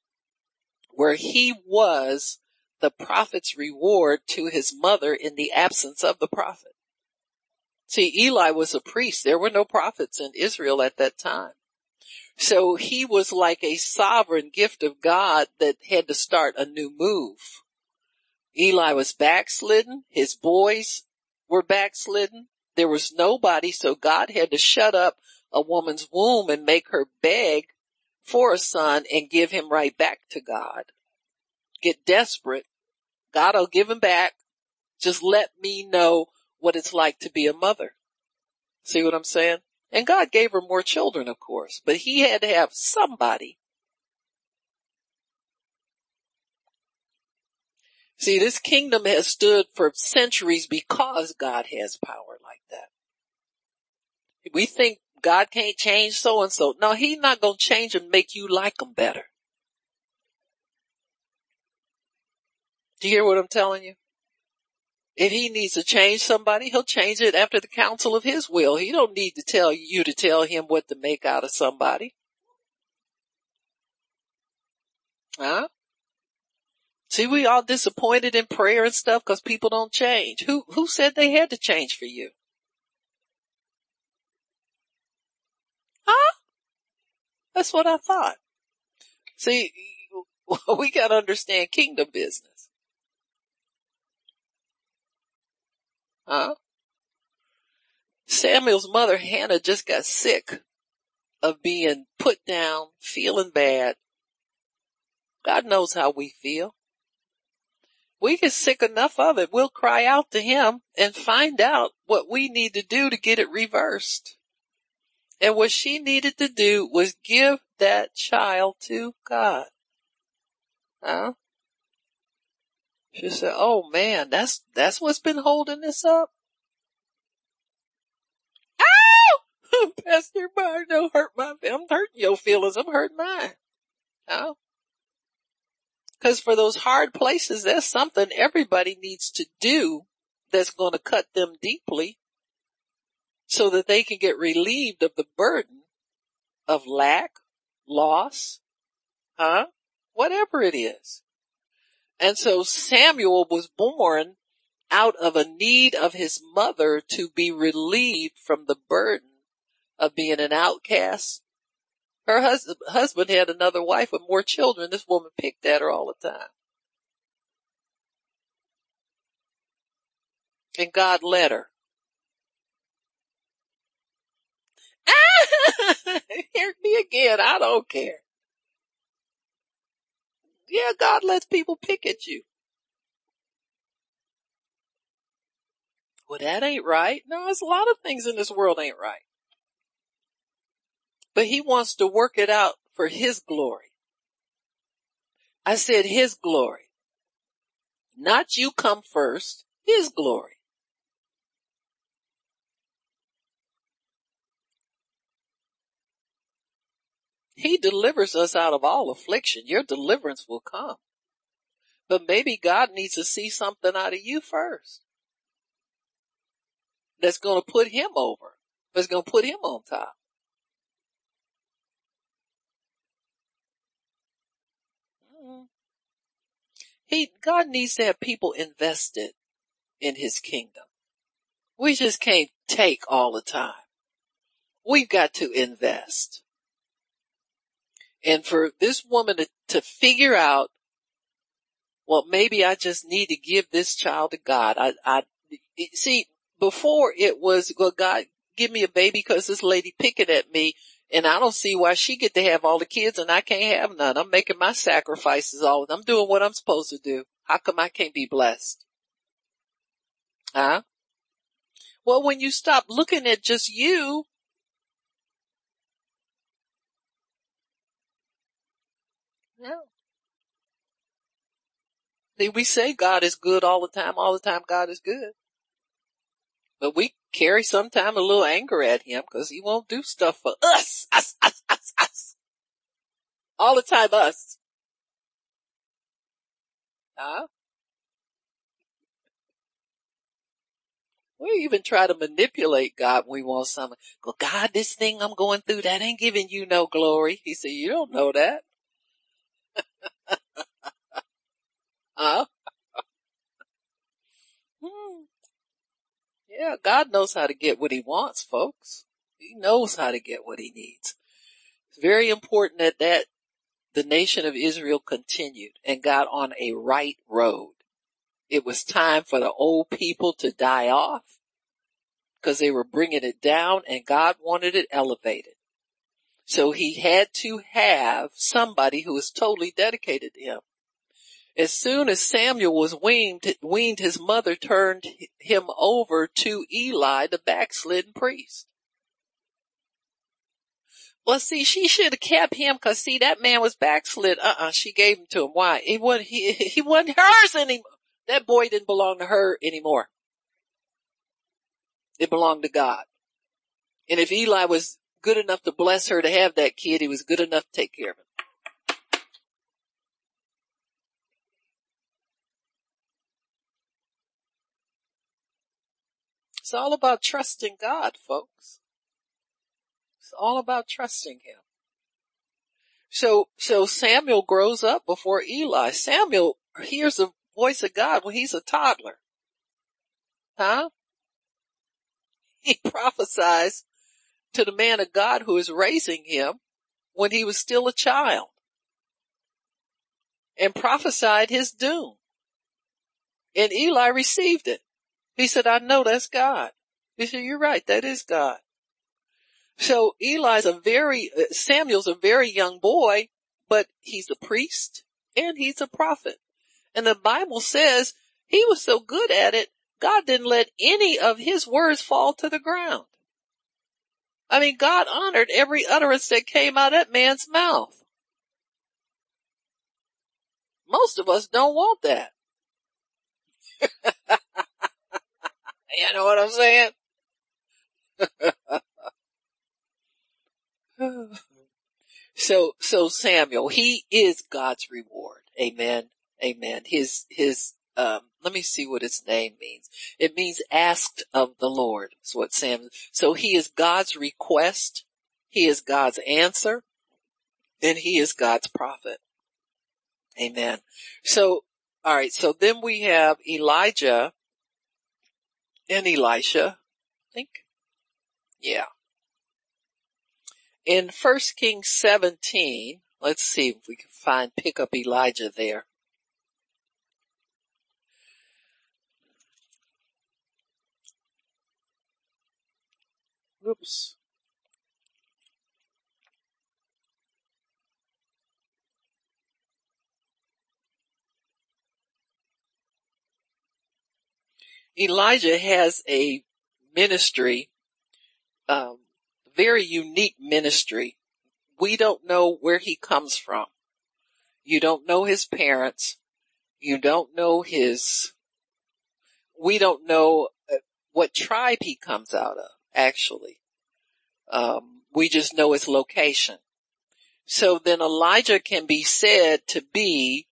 A: where he was the prophet's reward to his mother in the absence of the prophet. See, Eli was a priest. There were no prophets in Israel at that time. So he was like a sovereign gift of God that had to start a new move. Eli was backslidden. His boys were backslidden. There was nobody. So God had to shut up a woman's womb and make her beg for a son and give him right back to God get desperate, God will give him back. Just let me know what it's like to be a mother. See what I'm saying? And God gave her more children, of course, but he had to have somebody. See, this kingdom has stood for centuries because God has power like that. We think God can't change so and so. No, he's not going to change and make you like him better. Do you hear what I'm telling you? If he needs to change somebody, he'll change it after the counsel of his will. He don't need to tell you to tell him what to make out of somebody. Huh? See, we all disappointed in prayer and stuff because people don't change. Who, who said they had to change for you? Huh? That's what I thought. See, we gotta understand kingdom business. Huh? Samuel's mother Hannah just got sick of being put down, feeling bad. God knows how we feel. we get sick enough of it. We'll cry out to him and find out what we need to do to get it reversed. And what she needed to do was give that child to God. Huh? She said, oh man, that's, that's what's been holding this up. Ow! Pastor Mark, don't hurt my, I'm hurting your feelings. I'm hurting mine. Huh? Cause for those hard places, there's something everybody needs to do that's going to cut them deeply so that they can get relieved of the burden of lack, loss, huh? Whatever it is. And so Samuel was born out of a need of his mother to be relieved from the burden of being an outcast. Her hus- husband had another wife with more children. This woman picked at her all the time. And God led her. Hear me again. I don't care. Yeah, God lets people pick at you. Well, that ain't right. No, there's a lot of things in this world ain't right. But he wants to work it out for his glory. I said his glory. Not you come first, his glory. He delivers us out of all affliction. Your deliverance will come. But maybe God needs to see something out of you first. That's going to put him over. That's going to put him on top. Mm-hmm. He, God needs to have people invested in his kingdom. We just can't take all the time. We've got to invest. And for this woman to, to figure out, well, maybe I just need to give this child to God. I, I, see, before it was, well, God, give me a baby because this lady picking at me and I don't see why she get to have all the kids and I can't have none. I'm making my sacrifices all, I'm doing what I'm supposed to do. How come I can't be blessed? Huh? Well, when you stop looking at just you No. See, we say God is good all the time. All the time God is good. But we carry sometimes a little anger at him because he won't do stuff for us, us, us, us, us. All the time us. Huh? We even try to manipulate God when we want something. Go, God, this thing I'm going through, that ain't giving you no glory. He said, you don't know that. Huh? Hmm. Yeah, God knows how to get what he wants, folks. He knows how to get what he needs. It's very important that that the nation of Israel continued and got on a right road. It was time for the old people to die off because they were bringing it down and God wanted it elevated. So he had to have somebody who was totally dedicated to him. As soon as Samuel was weaned, weaned, his mother turned him over to Eli, the backslidden priest. Well, see, she should have kept him because see, that man was backslid. Uh-uh, she gave him to him. Why? He wasn't, he, he wasn't hers anymore. That boy didn't belong to her anymore. It belonged to God. And if Eli was good enough to bless her to have that kid. He was good enough to take care of him. It's all about trusting God, folks. It's all about trusting Him. So, so Samuel grows up before Eli. Samuel hears the voice of God when he's a toddler. Huh? He prophesies to the man of God who is raising him when he was still a child and prophesied his doom. And Eli received it. He said, I know that's God. He said, you're right. That is God. So Eli's a very, uh, Samuel's a very young boy, but he's a priest and he's a prophet. And the Bible says he was so good at it, God didn't let any of his words fall to the ground. I mean, God honored every utterance that came out of that man's mouth. Most of us don't want that. you know what I'm saying? so, so Samuel, he is God's reward. Amen. Amen. His, his, um, let me see what his name means. It means asked of the Lord. That's what Sam, so he is God's request. He is God's answer and he is God's prophet. Amen. So, all right. So then we have Elijah and Elisha. I think. Yeah. In First Kings 17, let's see if we can find, pick up Elijah there. Oops. Elijah has a ministry, um, very unique ministry. We don't know where he comes from. You don't know his parents. You don't know his, we don't know uh, what tribe he comes out of, actually. Um, we just know his location. So then Elijah can be said to be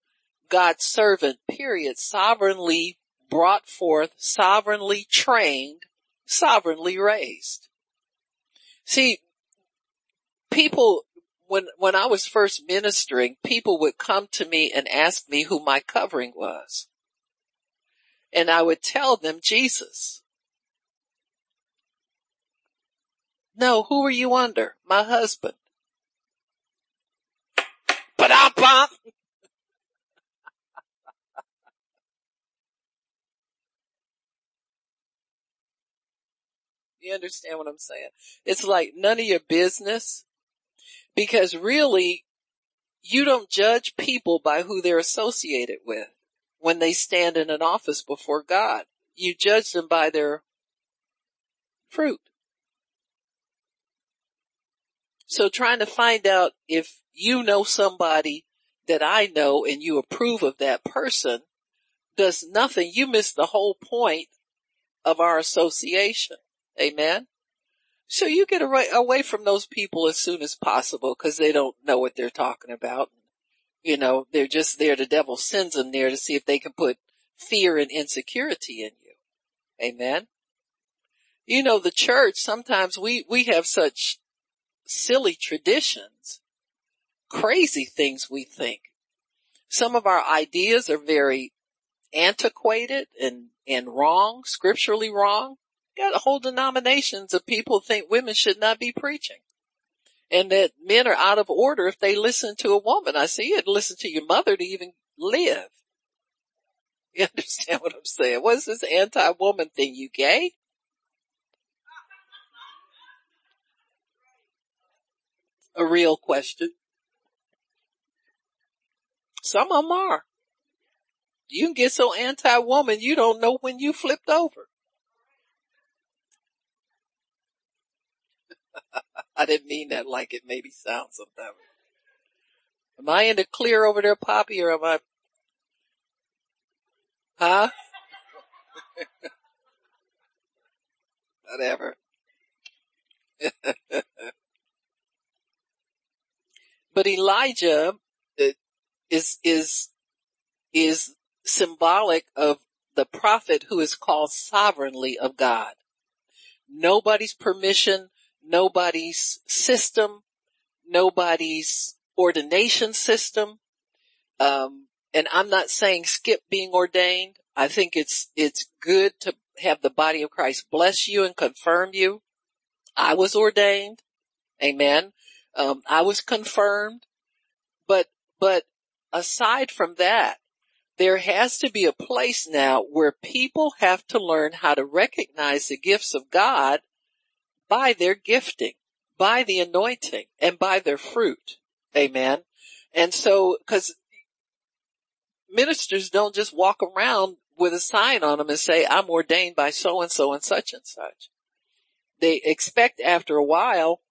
A: God's servant, period, sovereignly brought forth, sovereignly trained, sovereignly raised. See, people, when, when I was first ministering, people would come to me and ask me who my covering was. And I would tell them Jesus. No, who are you under? My husband. But You understand what I'm saying? It's like none of your business because really you don't judge people by who they're associated with when they stand in an office before God. You judge them by their fruit. So trying to find out if you know somebody that I know and you approve of that person does nothing. You miss the whole point of our association. Amen. So you get away from those people as soon as possible because they don't know what they're talking about. You know, they're just there. The devil sends them there to see if they can put fear and insecurity in you. Amen. You know, the church, sometimes we, we have such silly traditions, crazy things we think. Some of our ideas are very antiquated and, and wrong, scripturally wrong got whole denominations of people think women should not be preaching. And that men are out of order if they listen to a woman. I see it. Listen to your mother to even live. You understand what I'm saying? What is this anti-woman thing? You gay? A real question. Some of them are. You can get so anti-woman you don't know when you flipped over. I didn't mean that like it maybe sounds sometimes. Am I in the clear over there, Poppy, or am I? Huh? Whatever. but Elijah is, is, is symbolic of the prophet who is called sovereignly of God. Nobody's permission, nobody's system, nobody's ordination system. Um, and I'm not saying skip being ordained. I think it's, it's good to have the body of Christ bless you and confirm you. I was ordained. Amen. Um, I was confirmed, but, but aside from that, there has to be a place now where people have to learn how to recognize the gifts of God by their gifting, by the anointing and by their fruit. Amen. And so, cause ministers don't just walk around with a sign on them and say, I'm ordained by so and so and such and such. They expect after a while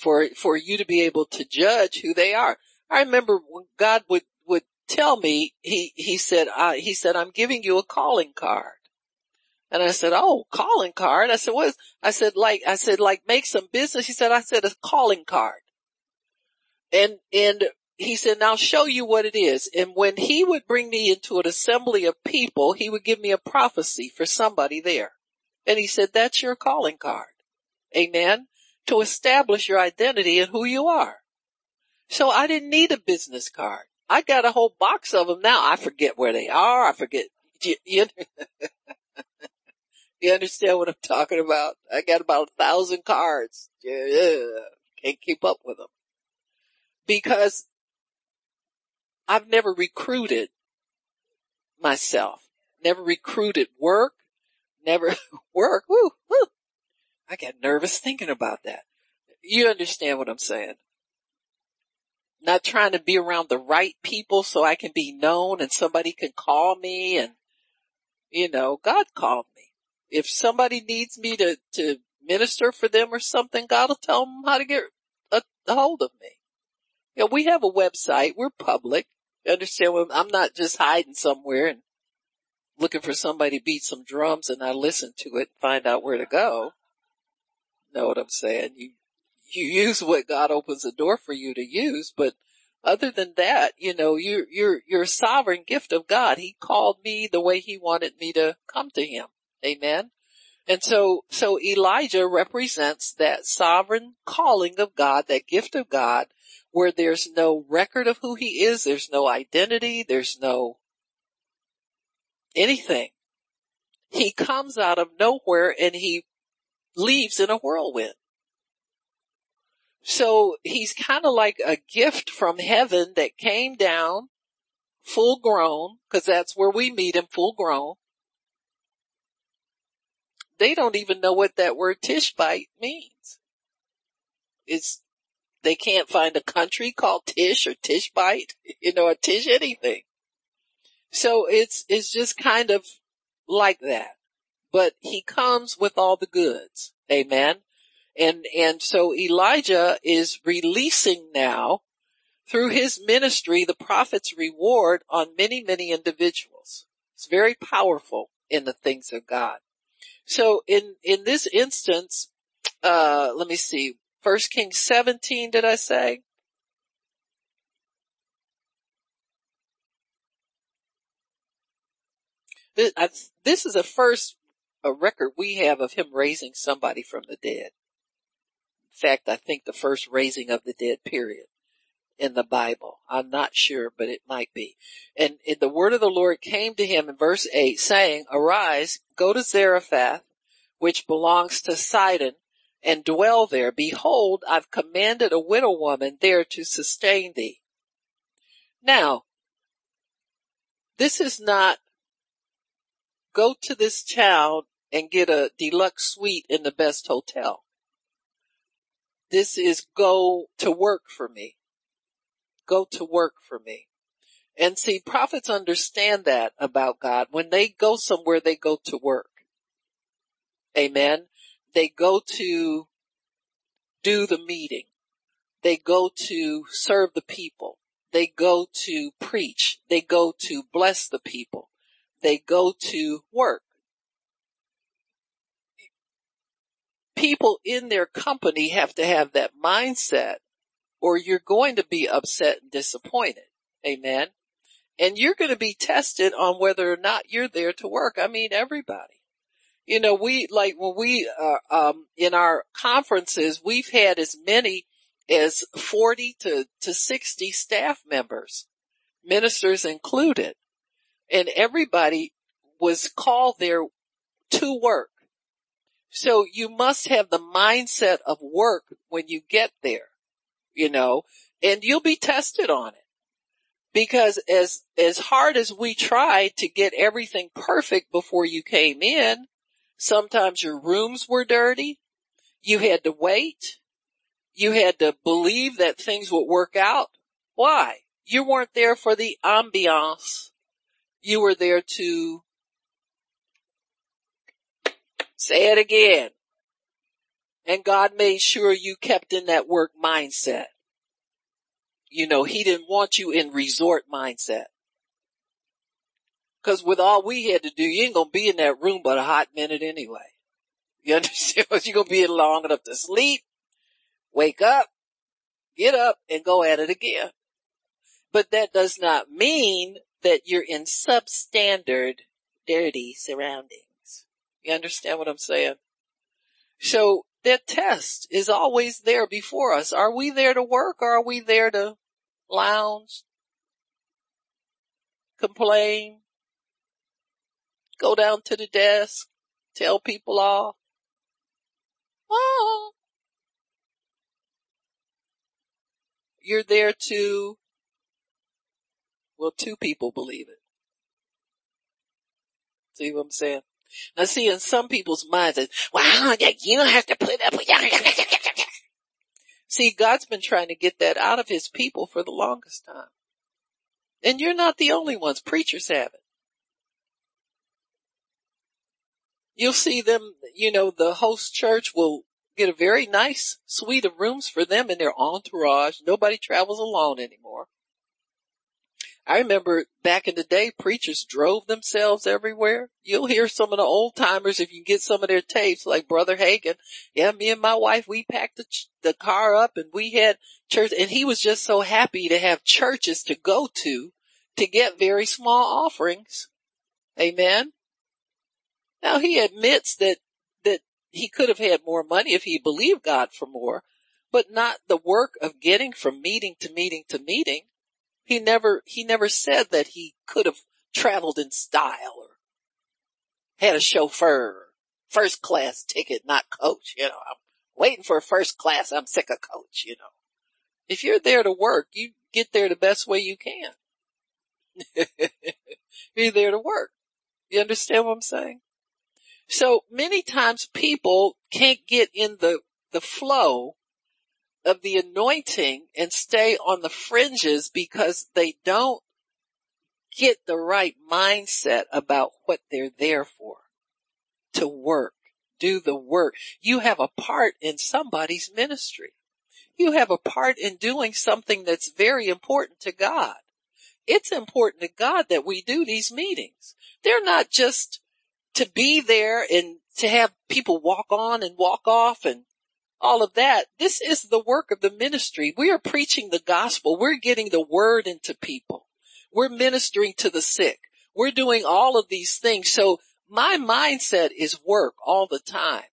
A: for, for you to be able to judge who they are. I remember when God would, would tell me, he, he said, uh, he said, I'm giving you a calling card. And I said, oh, calling card. I said, what I said, like, I said, like, make some business. He said, I said, a calling card. And, and he said, now show you what it is. And when he would bring me into an assembly of people, he would give me a prophecy for somebody there. And he said, that's your calling card. Amen. To establish your identity and who you are. So I didn't need a business card. I got a whole box of them now. I forget where they are. I forget. You, you, you understand what I'm talking about? I got about a thousand cards. Yeah, can't keep up with them because I've never recruited myself, never recruited work, never work. Woo, woo. I get nervous thinking about that. You understand what I'm saying? Not trying to be around the right people so I can be known and somebody can call me and, you know, God called me. If somebody needs me to, to minister for them or something, God will tell them how to get a, a hold of me. You know, we have a website. We're public. You understand I'm not just hiding somewhere and looking for somebody to beat some drums and I listen to it and find out where to go. Know what I'm saying? You, you use what God opens the door for you to use, but other than that, you know, you're, you're, you're a sovereign gift of God. He called me the way he wanted me to come to him. Amen. And so, so Elijah represents that sovereign calling of God, that gift of God, where there's no record of who he is, there's no identity, there's no anything. He comes out of nowhere and he leaves in a whirlwind. So he's kind of like a gift from heaven that came down full grown, cause that's where we meet him full grown. They don't even know what that word Tishbite means. It's, they can't find a country called Tish or Tishbite, you know, or Tish anything. So it's, it's just kind of like that. But he comes with all the goods. Amen. And, and so Elijah is releasing now through his ministry, the prophet's reward on many, many individuals. It's very powerful in the things of God. So in, in this instance, uh, let me see, first Kings 17, did I say? This, is a first a record we have of him raising somebody from the dead. In fact, I think the first raising of the dead period in the Bible. I'm not sure, but it might be. And the word of the Lord came to him in verse 8 saying, arise, go to Zarephath, which belongs to Sidon, and dwell there. Behold, I've commanded a widow woman there to sustain thee. Now, this is not go to this town and get a deluxe suite in the best hotel. This is go to work for me go to work for me. And see, prophets understand that about God. When they go somewhere, they go to work. Amen. They go to do the meeting. They go to serve the people. They go to preach. They go to bless the people. They go to work. People in their company have to have that mindset or you're going to be upset and disappointed. Amen. And you're going to be tested on whether or not you're there to work. I mean, everybody. You know, we, like when we, uh, um, in our conferences, we've had as many as 40 to, to 60 staff members, ministers included. And everybody was called there to work. So you must have the mindset of work when you get there you know, and you'll be tested on it. Because as, as hard as we try to get everything perfect before you came in, sometimes your rooms were dirty. You had to wait. You had to believe that things would work out. Why? You weren't there for the ambiance. You were there to say it again. And God made sure you kept in that work mindset. You know, he didn't want you in resort mindset. Cause with all we had to do, you ain't gonna be in that room but a hot minute anyway. You understand? You're gonna be in long enough to sleep, wake up, get up and go at it again. But that does not mean that you're in substandard, dirty surroundings. You understand what I'm saying? So that test is always there before us. Are we there to work or are we there to lounge, complain, go down to the desk, tell people off. Oh. You're there to, well, two people believe it. See what I'm saying? Now see, in some people's minds, it's, wow, you don't have to put up with See, God's been trying to get that out of his people for the longest time. And you're not the only ones. Preachers have it. You'll see them, you know, the host church will get a very nice suite of rooms for them and their entourage. Nobody travels alone anymore. I remember back in the day, preachers drove themselves everywhere. You'll hear some of the old timers if you get some of their tapes, like Brother Hagin. Yeah, me and my wife, we packed the, the car up and we had church and he was just so happy to have churches to go to to get very small offerings. Amen. Now he admits that, that he could have had more money if he believed God for more, but not the work of getting from meeting to meeting to meeting. He never, he never said that he could have traveled in style or had a chauffeur, first class ticket, not coach. You know, I'm waiting for a first class. I'm sick of coach, you know. If you're there to work, you get there the best way you can. you're there to work. You understand what I'm saying? So many times people can't get in the, the flow of the anointing and stay on the fringes because they don't get the right mindset about what they're there for. To work, do the work. You have a part in somebody's ministry. You have a part in doing something that's very important to God. It's important to God that we do these meetings. They're not just to be there and to have people walk on and walk off and all of that. This is the work of the ministry. We are preaching the gospel. We're getting the word into people. We're ministering to the sick. We're doing all of these things. So my mindset is work all the time.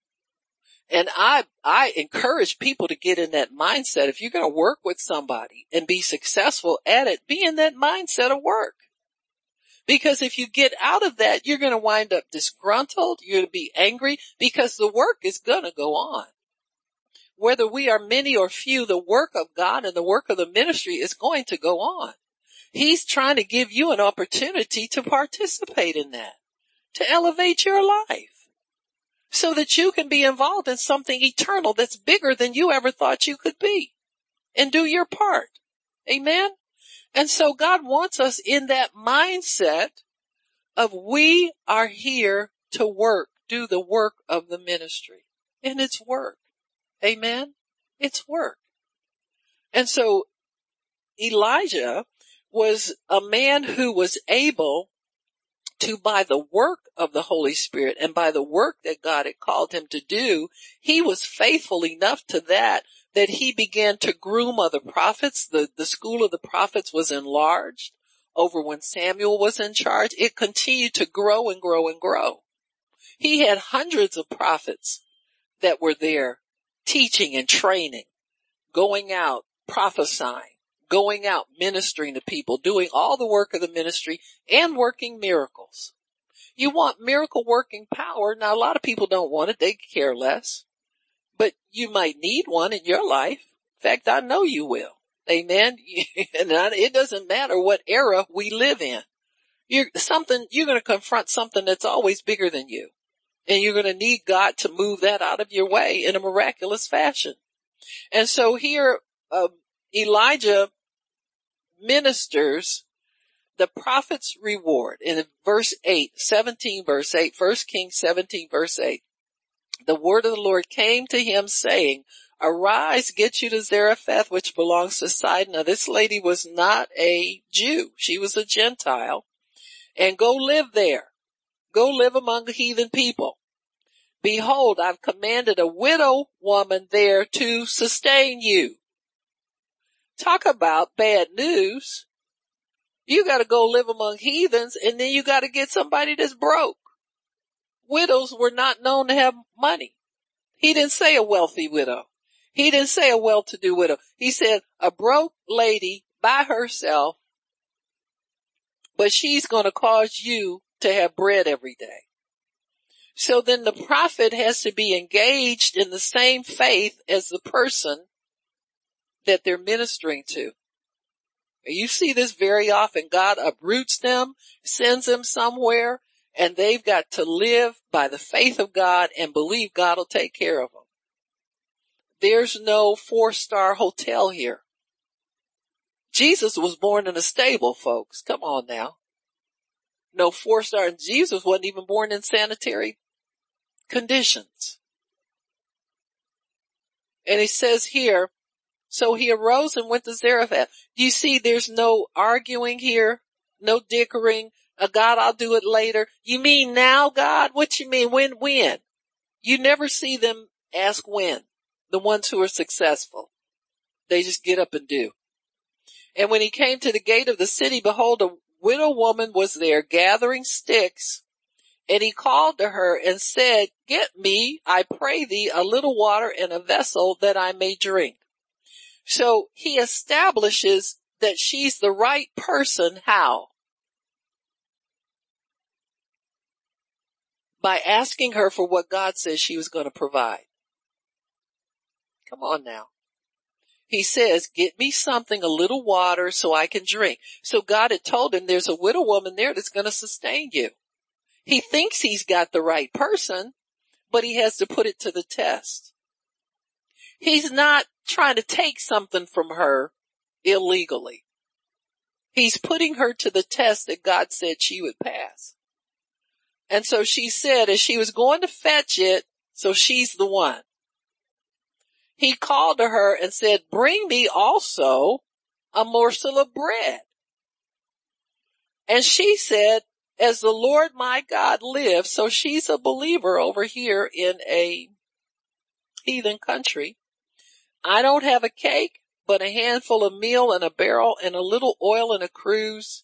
A: And I, I encourage people to get in that mindset. If you're going to work with somebody and be successful at it, be in that mindset of work. Because if you get out of that, you're going to wind up disgruntled. You're going to be angry because the work is going to go on whether we are many or few, the work of God and the work of the ministry is going to go on. He's trying to give you an opportunity to participate in that, to elevate your life so that you can be involved in something eternal that's bigger than you ever thought you could be and do your part. Amen. And so God wants us in that mindset of we are here to work, do the work of the ministry and it's work. Amen. It's work. And so Elijah was a man who was able to by the work of the Holy Spirit and by the work that God had called him to do, he was faithful enough to that that he began to groom other prophets. The, the school of the prophets was enlarged over when Samuel was in charge. It continued to grow and grow and grow. He had hundreds of prophets that were there teaching and training, going out, prophesying, going out, ministering to people, doing all the work of the ministry and working miracles. You want miracle working power. Now a lot of people don't want it. They care less, but you might need one in your life. In fact, I know you will. Amen. and it doesn't matter what era we live in. You're something, you're going to confront something that's always bigger than you. And you're going to need God to move that out of your way in a miraculous fashion. And so here, um, Elijah ministers the prophet's reward in verse 8, 17 verse 8, 1 Kings 17 verse 8. The word of the Lord came to him saying, arise, get you to Zarephath, which belongs to Sidon. Now this lady was not a Jew. She was a Gentile and go live there. Go live among heathen people. Behold, I've commanded a widow woman there to sustain you. Talk about bad news. You gotta go live among heathens and then you gotta get somebody that's broke. Widows were not known to have money. He didn't say a wealthy widow. He didn't say a well-to-do widow. He said a broke lady by herself, but she's going to cause you to have bread every day. So then the prophet has to be engaged in the same faith as the person that they're ministering to. You see this very often. God uproots them, sends them somewhere, and they've got to live by the faith of God and believe God will take care of them. There's no four star hotel here. Jesus was born in a stable, folks. Come on now. No four star. Jesus wasn't even born in sanitary conditions. And he says here, so he arose and went to Zarephath. You see there's no arguing here? No dickering. A God, I'll do it later. You mean now, God? What you mean? When, when? You never see them ask when. The ones who are successful. They just get up and do. And when he came to the gate of the city, behold, a widow woman was there gathering sticks. And he called to her and said, get me, I pray thee, a little water in a vessel that I may drink. So he establishes that she's the right person. How? By asking her for what God says she was going to provide. Come on now. He says, get me something, a little water so I can drink. So God had told him there's a widow woman there that's going to sustain you. He thinks he's got the right person, but he has to put it to the test. He's not trying to take something from her illegally. He's putting her to the test that God said she would pass. And so she said as she was going to fetch it, so she's the one. He called to her and said, bring me also a morsel of bread. And she said, as the Lord my God lives, so she's a believer over here in a heathen country. I don't have a cake, but a handful of meal and a barrel and a little oil and a cruse.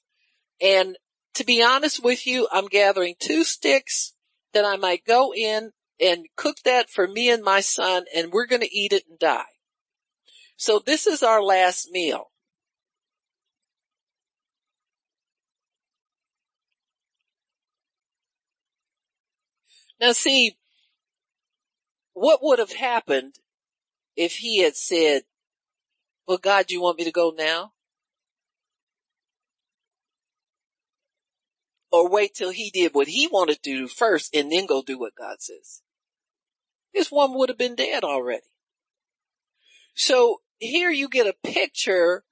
A: And to be honest with you, I'm gathering two sticks that I might go in and cook that for me and my son and we're going to eat it and die. So this is our last meal. Now see, what would have happened if he had said, well, God, you want me to go now? Or wait till he did what he wanted to do first and then go do what God says. This woman would have been dead already. So here you get a picture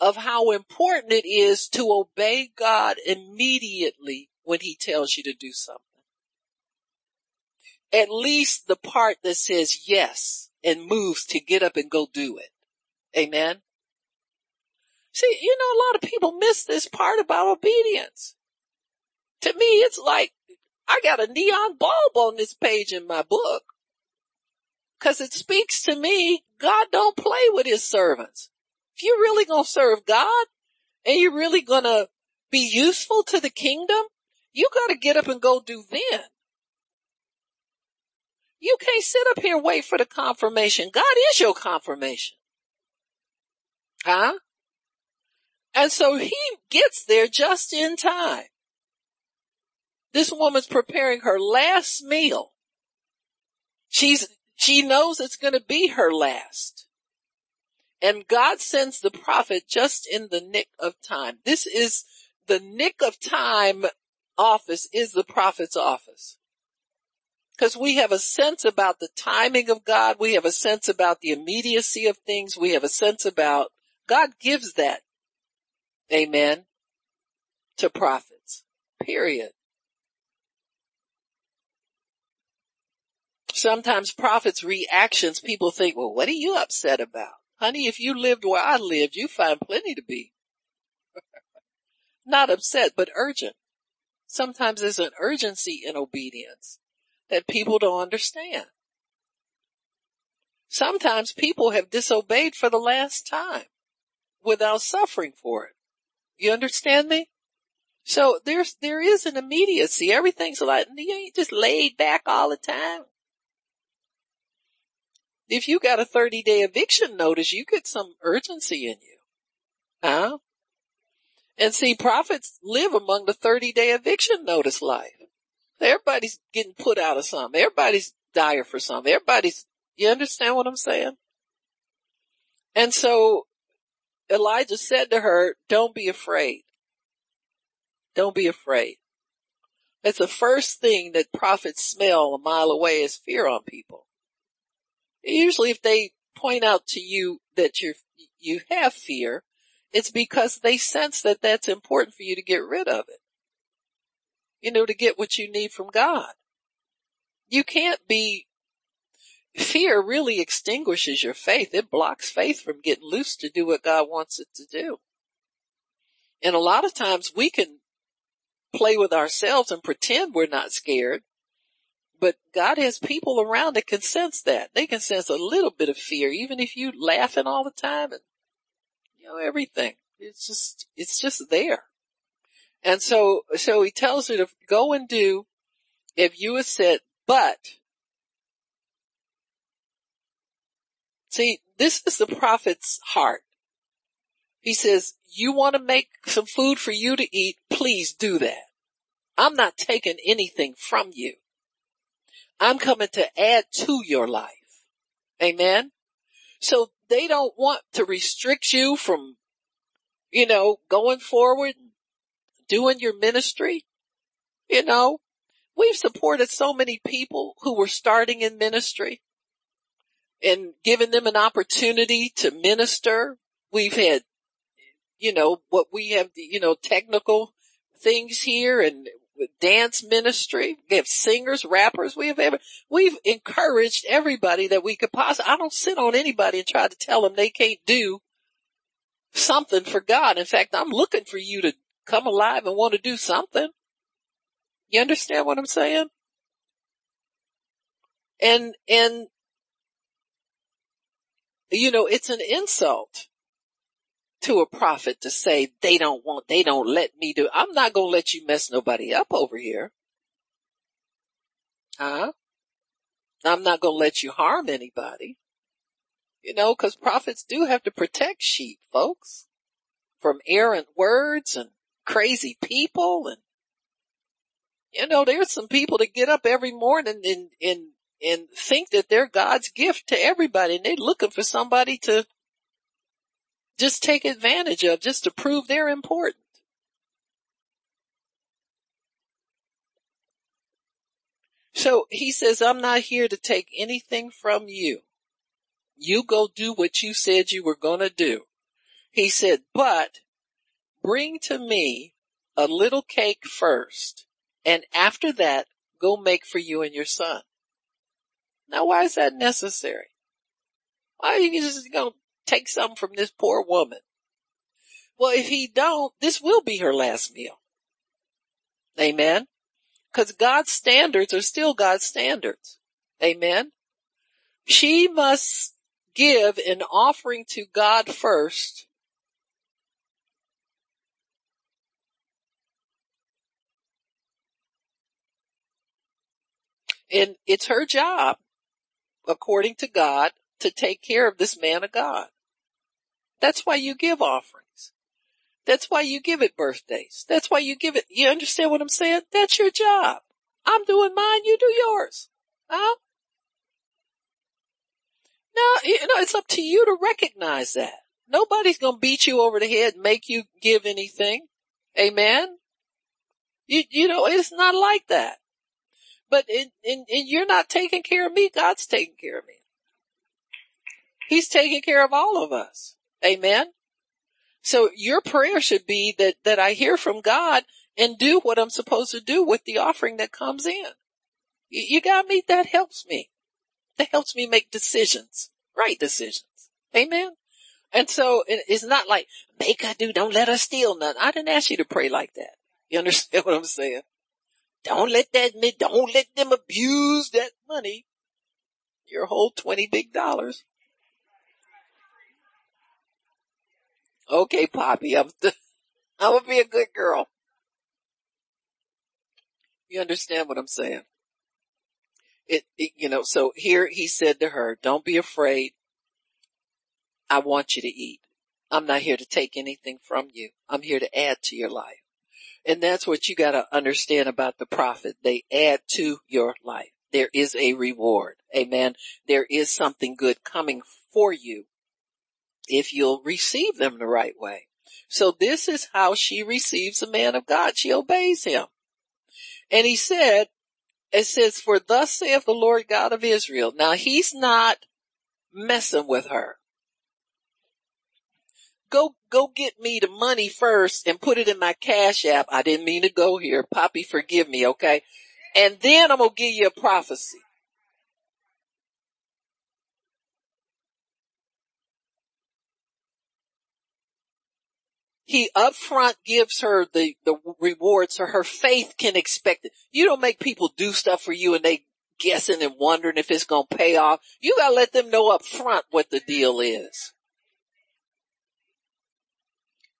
A: of how important it is to obey God immediately when he tells you to do something. At least the part that says yes and moves to get up and go do it. Amen. See, you know, a lot of people miss this part about obedience. To me, it's like I got a neon bulb on this page in my book. Cause it speaks to me, God don't play with his servants. If you're really gonna serve God and you're really gonna be useful to the kingdom, you gotta get up and go do then. You can't sit up here and wait for the confirmation. God is your confirmation. Huh? And so he gets there just in time. This woman's preparing her last meal. She's, she knows it's going to be her last. And God sends the prophet just in the nick of time. This is the nick of time office is the prophet's office. Cause we have a sense about the timing of God. We have a sense about the immediacy of things. We have a sense about God gives that Amen. To prophets. Period. Sometimes prophets' reactions, people think, well, what are you upset about? Honey, if you lived where I lived, you find plenty to be. Not upset, but urgent. Sometimes there's an urgency in obedience that people don't understand. Sometimes people have disobeyed for the last time without suffering for it. You understand me? So there's, there is an immediacy. Everything's like, you ain't just laid back all the time. If you got a 30 day eviction notice, you get some urgency in you. Huh? And see, prophets live among the 30 day eviction notice life. Everybody's getting put out of something. Everybody's dire for something. Everybody's, you understand what I'm saying? And so Elijah said to her, don't be afraid. Don't be afraid. That's the first thing that prophets smell a mile away is fear on people. Usually if they point out to you that you you have fear, it's because they sense that that's important for you to get rid of it. You know, to get what you need from God. You can't be, fear really extinguishes your faith. It blocks faith from getting loose to do what God wants it to do. And a lot of times we can play with ourselves and pretend we're not scared but God has people around that can sense that. They can sense a little bit of fear, even if you laughing all the time and, you know, everything. It's just, it's just there. And so, so he tells her to go and do if you have said, but, see, this is the prophet's heart. He says, you want to make some food for you to eat, please do that. I'm not taking anything from you. I'm coming to add to your life. Amen. So they don't want to restrict you from, you know, going forward, doing your ministry. You know, we've supported so many people who were starting in ministry and giving them an opportunity to minister. We've had, you know, what we have, you know, technical things here and dance ministry. We have singers, rappers. We have every, we've encouraged everybody that we could possibly, I don't sit on anybody and try to tell them they can't do something for God. In fact, I'm looking for you to come alive and want to do something. You understand what I'm saying? And, and, you know, it's an insult to a prophet to say they don't want, they don't let me do. I'm not going to let you mess nobody up over here. Huh? I'm not going to let you harm anybody. You know, cause prophets do have to protect sheep, folks, from errant words and crazy people. And, you know, there's some people that get up every morning and, and, and think that they're God's gift to everybody and they're looking for somebody to just take advantage of just to prove they're important. So he says, I'm not here to take anything from you. You go do what you said you were going to do. He said, but bring to me a little cake first. And after that, go make for you and your son. Now, why is that necessary? Why are you just going to take some from this poor woman. Well, if he don't, this will be her last meal. Amen. Cause God's standards are still God's standards. Amen. She must give an offering to God first. And it's her job, according to God, to take care of this man of God. That's why you give offerings. That's why you give it birthdays. That's why you give it, you understand what I'm saying? That's your job. I'm doing mine, you do yours. Huh? No, you know, it's up to you to recognize that. Nobody's gonna beat you over the head and make you give anything. Amen? You, you know, it's not like that. But in, in, in you're not taking care of me, God's taking care of me. He's taking care of all of us. Amen. So your prayer should be that, that I hear from God and do what I'm supposed to do with the offering that comes in. You, you got me? That helps me. That helps me make decisions, right decisions. Amen. And so it's not like make her do, don't let her steal nothing. I didn't ask you to pray like that. You understand what I'm saying? Don't let that, don't let them abuse that money. Your whole 20 big dollars. Okay, Poppy, I'm, th- I'm gonna be a good girl. You understand what I'm saying? It, it, you know, so here he said to her, don't be afraid. I want you to eat. I'm not here to take anything from you. I'm here to add to your life. And that's what you gotta understand about the prophet. They add to your life. There is a reward. Amen. There is something good coming for you if you'll receive them the right way. So this is how she receives a man of God. She obeys him. And he said, it says, for thus saith the Lord God of Israel. Now he's not messing with her. Go, go get me the money first and put it in my cash app. I didn't mean to go here. Poppy, forgive me. Okay. And then I'm going to give you a prophecy. He upfront gives her the, the reward so her faith can expect it. You don't make people do stuff for you and they guessing and wondering if it's going to pay off. You got to let them know up front what the deal is.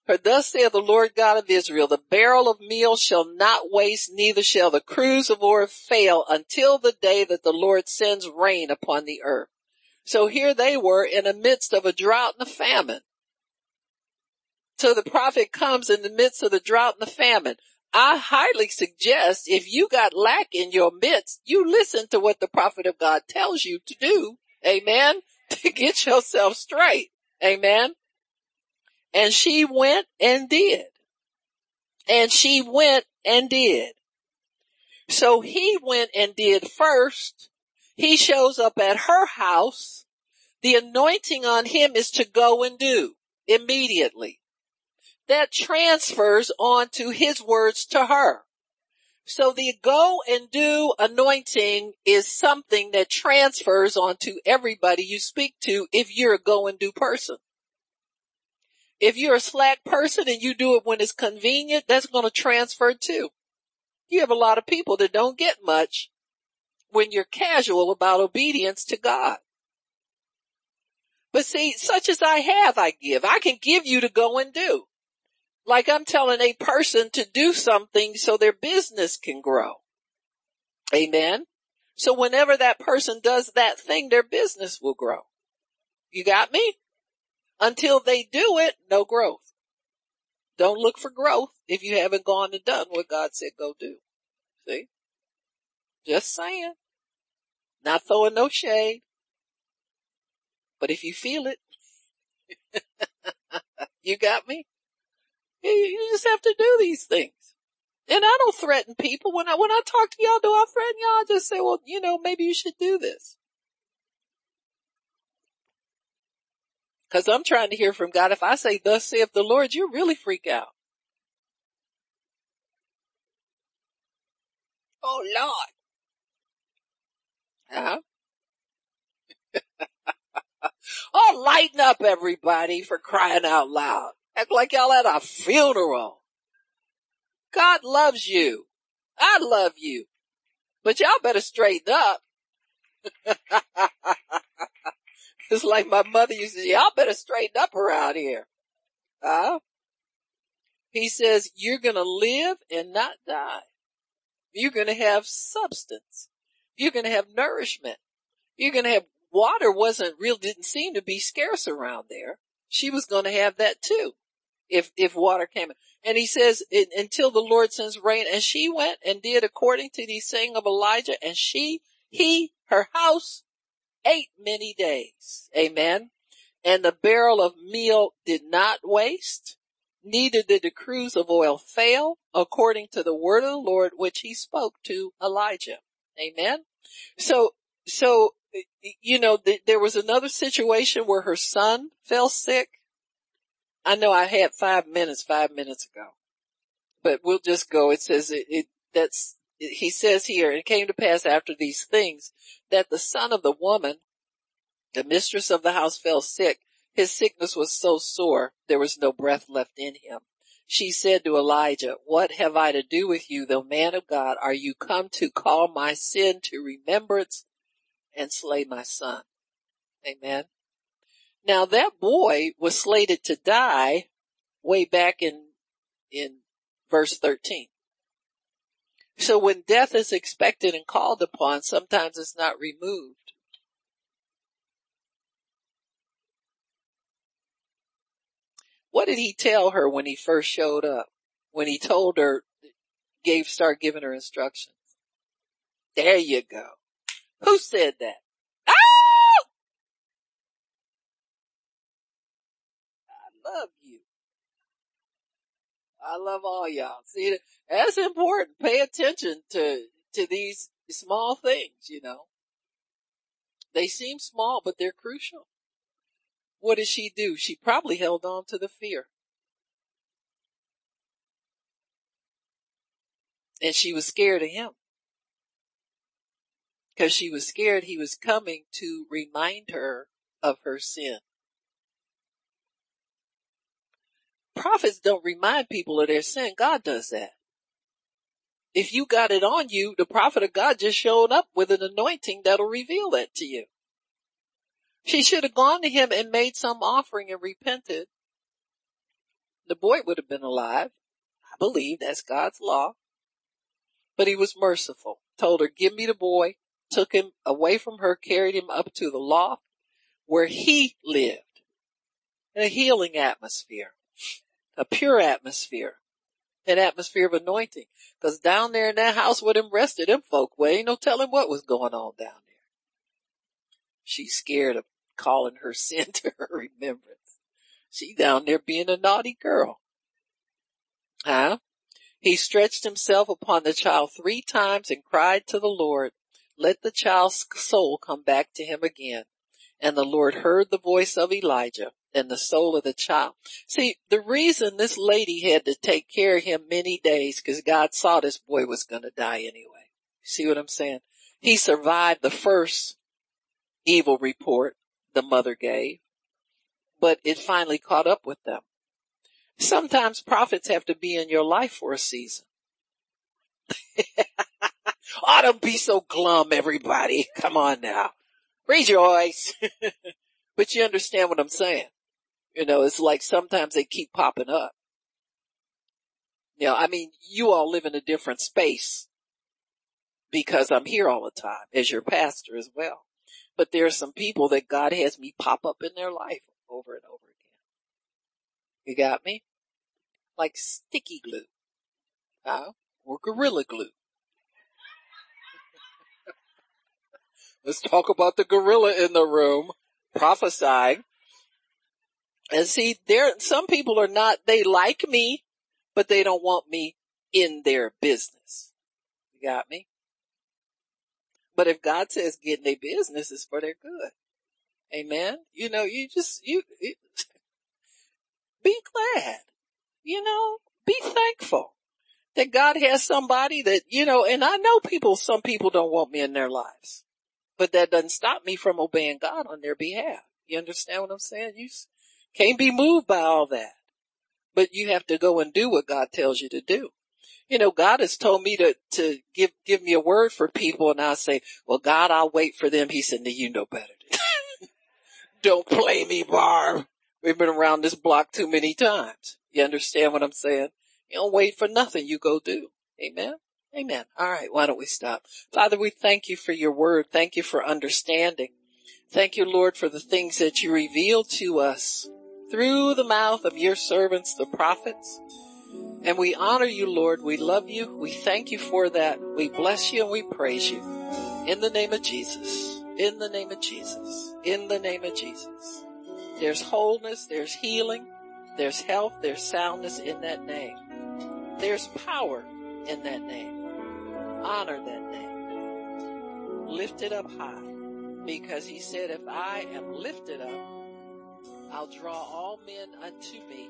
A: For thus saith the Lord God of Israel, the barrel of meal shall not waste, neither shall the cruse of oil fail until the day that the Lord sends rain upon the earth. So here they were in the midst of a drought and a famine. So the prophet comes in the midst of the drought and the famine. I highly suggest if you got lack in your midst, you listen to what the prophet of God tells you to do. Amen. To get yourself straight. Amen. And she went and did. And she went and did. So he went and did first. He shows up at her house. The anointing on him is to go and do immediately that transfers onto his words to her. So the go and do anointing is something that transfers onto everybody you speak to if you're a go and do person. If you're a slack person and you do it when it's convenient, that's going to transfer too. You have a lot of people that don't get much when you're casual about obedience to God. But see, such as I have, I give. I can give you to go and do. Like I'm telling a person to do something so their business can grow. Amen. So whenever that person does that thing, their business will grow. You got me? Until they do it, no growth. Don't look for growth if you haven't gone and done what God said go do. See? Just saying. Not throwing no shade. But if you feel it, you got me? You just have to do these things. And I don't threaten people. When I, when I talk to y'all, do I threaten y'all? I just say, well, you know, maybe you should do this. Cause I'm trying to hear from God. If I say, thus saith the Lord, you really freak out. Oh Lord. Huh? oh, lighten up everybody for crying out loud. Act like y'all at a funeral. God loves you. I love you. But y'all better straighten up. it's like my mother used to say, y'all better straighten up around here. Huh? He says, you're gonna live and not die. You're gonna have substance. You're gonna have nourishment. You're gonna have water wasn't real, didn't seem to be scarce around there. She was gonna have that too if, if water came. And he says, until the Lord sends rain. And she went and did according to the saying of Elijah. And she, he, her house ate many days. Amen. And the barrel of meal did not waste. Neither did the cruse of oil fail according to the word of the Lord, which he spoke to Elijah. Amen. So, so, you know, th- there was another situation where her son fell sick I know I had five minutes five minutes ago, but we'll just go. It says it, it that's, he says here, it came to pass after these things that the son of the woman, the mistress of the house fell sick. His sickness was so sore, there was no breath left in him. She said to Elijah, what have I to do with you, the man of God? Are you come to call my sin to remembrance and slay my son? Amen. Now that boy was slated to die way back in, in verse 13. So when death is expected and called upon, sometimes it's not removed. What did he tell her when he first showed up? When he told her, gave, start giving her instructions. There you go. Who said that? love you. I love all y'all. See, that's important. Pay attention to, to these small things, you know. They seem small, but they're crucial. What did she do? She probably held on to the fear. And she was scared of him. Cause she was scared he was coming to remind her of her sin. Prophets don't remind people of their sin. God does that. If you got it on you, the prophet of God just showed up with an anointing that'll reveal that to you. She should have gone to him and made some offering and repented. The boy would have been alive. I believe that's God's law. But he was merciful. Told her, give me the boy, took him away from her, carried him up to the loft where he lived in a healing atmosphere a pure atmosphere, an atmosphere of anointing. Cause down there in that house where them rested them folk, well ain't no telling what was going on down there. She's scared of calling her sin to her remembrance. She down there being a naughty girl. Huh? He stretched himself upon the child three times and cried to the Lord, let the child's soul come back to him again. And the Lord heard the voice of Elijah and the soul of the child. See, the reason this lady had to take care of him many days because God saw this boy was going to die anyway. See what I'm saying? He survived the first evil report the mother gave, but it finally caught up with them. Sometimes prophets have to be in your life for a season. oh, don't be so glum, everybody. Come on now. Rejoice. but you understand what I'm saying. You know, it's like sometimes they keep popping up. You know, I mean, you all live in a different space because I'm here all the time as your pastor as well. But there are some people that God has me pop up in their life over and over again. You got me? Like sticky glue. Uh, or gorilla glue. Let's talk about the gorilla in the room prophesying and see, there, some people are not, they like me, but they don't want me in their business. You got me? But if God says get in their business, it's for their good. Amen. You know, you just, you, you be glad, you know, be thankful that God has somebody that, you know, and I know people, some people don't want me in their lives, but that doesn't stop me from obeying God on their behalf. You understand what I'm saying? You, can't be moved by all that. But you have to go and do what God tells you to do. You know, God has told me to, to give, give me a word for people and I say, well, God, I'll wait for them. He said, no, you know better. Don't play me, Barb. We've been around this block too many times. You understand what I'm saying? You don't wait for nothing. You go do. Amen. Amen. All right. Why don't we stop? Father, we thank you for your word. Thank you for understanding. Thank you, Lord, for the things that you reveal to us through the mouth of your servants, the prophets. And we honor you, Lord. We love you. We thank you for that. We bless you and we praise you. In the name of Jesus. In the name of Jesus. In the name of Jesus. There's wholeness. There's healing. There's health. There's soundness in that name. There's power in that name. Honor that name. Lift it up high. Because he said, if I am lifted up, I'll draw all men unto me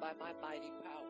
A: by my mighty power.